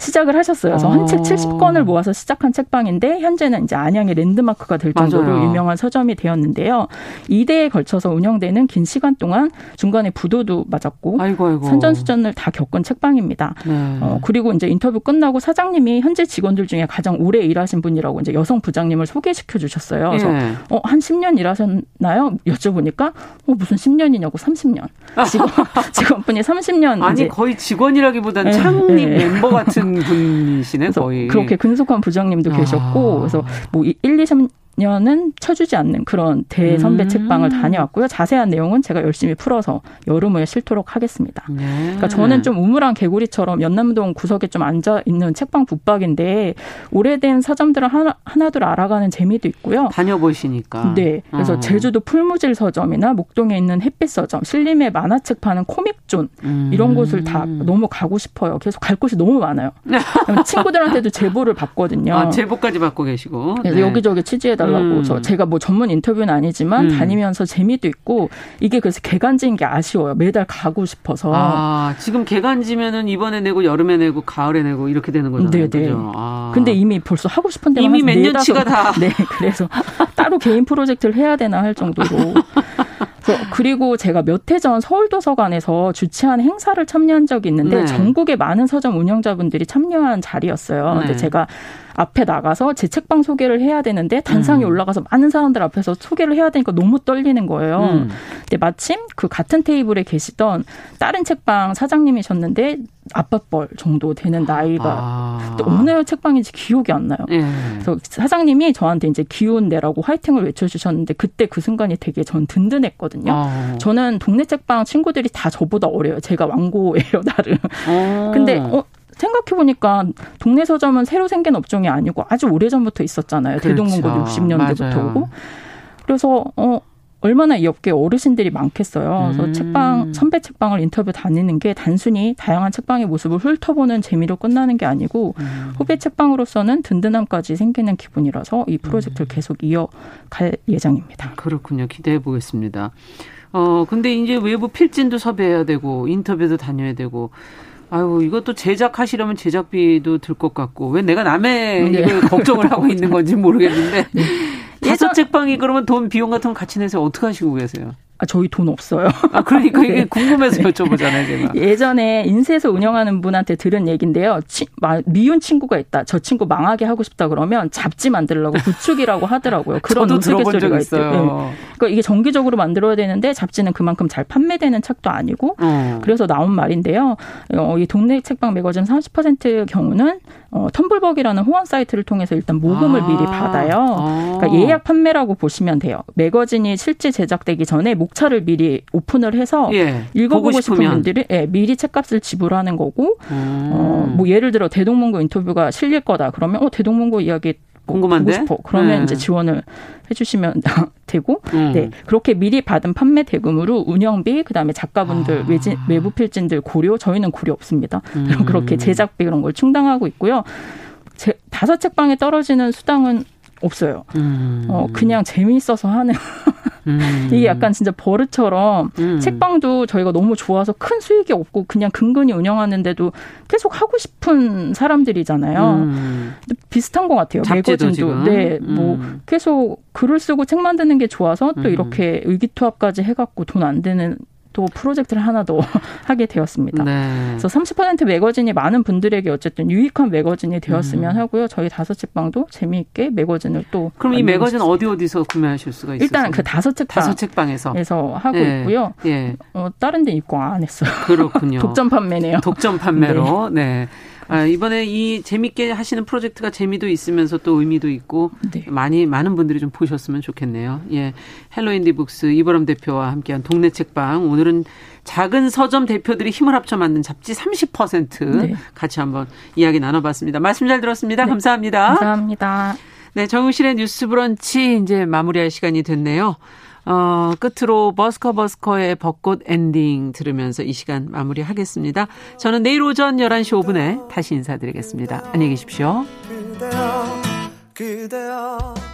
시작을 하셨어요. 그래서 한책 70권을 모아서 시작한 책방인데 현재는 이제 안양의 랜드마크가 될 정도로 맞아요. 유명한 서점이 되었는데요. 2대에 걸쳐서 운영되는 긴 시간 동안 중간에 부도도 맞았고 아이고, 아이고. 선전수전을 다 겪은 책방입니다. 네. 어, 그리고 이제 인터뷰 끝나고 사장님이 현재 직원들 중에 가장 오래 일하신 분이라고 이제 여성 부장님을 소개시켜 주셨어요. 그래서 네. 어, 한 10년 일하셨나요? 여쭤보니까 어, 무슨 10년이냐고 30년. 직원 직원분이 30년 아니 거의 직원이라기보다는 네. 창립 네. 멤버 같은 분이시네 거의. 그렇게 근속한 부장님도 아. 계셨고 그래서 뭐 1, 2, 3 년은 쳐주지 않는 그런 대선배 음. 책방을 다녀왔고요. 자세한 내용은 제가 열심히 풀어서 여름에 실도록 하겠습니다. 네. 그러니까 저는 좀 우물한 개구리처럼 연남동 구석에 좀 앉아 있는 책방 북박인데 오래된 서점들을 하나 하나둘 알아가는 재미도 있고요. 다녀보시니까. 네. 그래서 어. 제주도 풀무질 서점이나 목동에 있는 햇빛 서점, 신림의 만화책 파는 코믹존 음. 이런 곳을 다 너무 가고 싶어요. 계속 갈 곳이 너무 많아요. 친구들한테도 제보를 받거든요. 아, 제보까지 받고 계시고. 네. 여기저기 취재해 달라. 달라고. 음. 제가 뭐 전문 인터뷰는 아니지만 음. 다니면서 재미도 있고 이게 그래서 개간지인 게 아쉬워요. 매달 가고 싶어서. 아, 지금 개간지면은 이번에 내고 여름에 내고 가을에 내고 이렇게 되는 거잖아요. 네, 네. 아. 근데 이미 벌써 하고 싶은 데가 이미 몇 년치가 다. 네, 그래서 따로 개인 프로젝트를 해야 되나 할 정도로. 그리고 제가 몇 해 전 서울도서관에서 주최한 행사를 참여한 적이 있는데 네. 전국의 많은 서점 운영자분들이 참여한 자리였어요. 네. 근데 제가 앞에 나가서 제 책방 소개를 해야 되는데 단상에 음. 올라가서 많은 사람들 앞에서 소개를 해야 되니까 너무 떨리는 거예요. 음. 근데 마침 그 같은 테이블에 계시던 다른 책방 사장님이셨는데 아빠뻘 정도 되는 나이가 아. 어느 책방인지 기억이 안 나요. 예. 그래서 사장님이 저한테 이제 기운 내라고 화이팅을 외쳐주셨는데 그때 그 순간이 되게 전 든든했거든요. 아. 저는 동네 책방 친구들이 다 저보다 어려요. 제가 왕고예요, 나름. 아. 근데 어, 생각해보니까 동네 서점은 새로 생긴 업종이 아니고 아주 오래전부터 있었잖아요. 그렇죠. 대동문고 60년대부터 오고. 그래서 어 얼마나 이 업계 어르신들이 많겠어요. 그래서 음. 책방 선배 책방을 인터뷰 다니는 게 단순히 다양한 책방의 모습을 훑어보는 재미로 끝나는 게 아니고 음. 후배 책방으로서는 든든함까지 생기는 기분이라서 이 프로젝트를 음. 계속 이어갈 예정입니다. 그렇군요. 기대해 보겠습니다. 어 근데 이제 외부 필진도 섭외해야 되고 인터뷰도 다녀야 되고 아유, 이것도 제작하시려면 제작비도 들 것 같고, 왜 내가 남의 네. 걱정을 하고 있는 건지 모르겠는데. 네. 다섯 책방이 그러면 돈 비용 같은 거 같이 내서 어떻게 하시고 계세요? 아, 저희 돈 없어요. 아, 그러니까 이게 네. 궁금해서 여쭤보잖아요, 제가. 예전에 인쇄소 운영하는 분한테 들은 얘기인데요. 치, 미운 친구가 있다. 저 친구 망하게 하고 싶다 그러면 잡지 만들려고 구축이라고 하더라고요. 그런 적 있어요. 네. 그러니까 이게 정기적으로 만들어야 되는데 잡지는 그만큼 잘 판매되는 책도 아니고 어. 그래서 나온 말인데요. 어, 이 동네 책방 매거진 30%의 경우는 어, 텀블벅이라는 후원 사이트를 통해서 일단 모금을 아. 미리 받아요. 아. 그러니까 예약 판매라고 보시면 돼요. 매거진이 실제 제작되기 전에 목차를 미리 오픈을 해서 예. 읽어보고 싶은 분들이 예, 미리 책값을 지불하는 거고 음. 어, 뭐 예를 들어 대동문고 인터뷰가 실릴 거다 그러면 어 대동문고 이야기 궁금한데 싶어. 그러면 네. 이제 지원을 해주시면 되고, 음. 네 그렇게 미리 받은 판매 대금으로 운영비, 그다음에 작가분들 아. 외진, 외부 필진들 고려, 저희는 고려 없습니다. 음. 그렇게 제작비 그런 걸 충당하고 있고요. 제, 다섯 책방에 떨어지는 수당은 없어요. 음. 어, 그냥 재미있어서 하는. 음. 이게 약간 진짜 버릇처럼 음. 책방도 저희가 너무 좋아서 큰 수익이 없고 그냥 근근히 운영하는데도 계속 하고 싶은 사람들이잖아요. 음. 비슷한 것 같아요. 매거진도. 네, 뭐 음. 계속 글을 쓰고 책 만드는 게 좋아서 또 음. 이렇게 의기투합까지 해갖고 돈 안 되는 또 프로젝트를 하나 더 하게 되었습니다. 네. 그래서 30% 매거진이 많은 분들에게 어쨌든 유익한 매거진이 되었으면 음. 하고요. 저희 다섯 책방도 재미있게 매거진을 또 그럼 이 매거진 어디 어디서 구매하실 수가 있어요? 일단 그 다섯 책방 다섯 책방에서 에서 하고 네. 있고요. 예. 어, 다른 데 입고 안 했어요. 그렇군요. 독점 판매네요. 독점 판매로. 네. 네. 아, 이번에 이 재밌게 하시는 프로젝트가 재미도 있으면서 또 의미도 있고 네. 많이 많은 분들이 좀 보셨으면 좋겠네요. 예. 헬로인디북스 이보람 대표와 함께한 동네 책방 오늘은 작은 서점 대표들이 힘을 합쳐 만든 잡지 30% 네. 같이 한번 이야기 나눠봤습니다. 말씀 잘 들었습니다. 네. 감사합니다. 감사합니다. 네, 정용실의 뉴스 브런치 이제 마무리할 시간이 됐네요. 어, 끝으로 버스커 버스커의 벚꽃 엔딩 들으면서 이 시간 마무리하겠습니다. 저는 내일 오전 11시 5분에 다시 인사드리겠습니다. 안녕히 계십시오. 그대여, 그대여.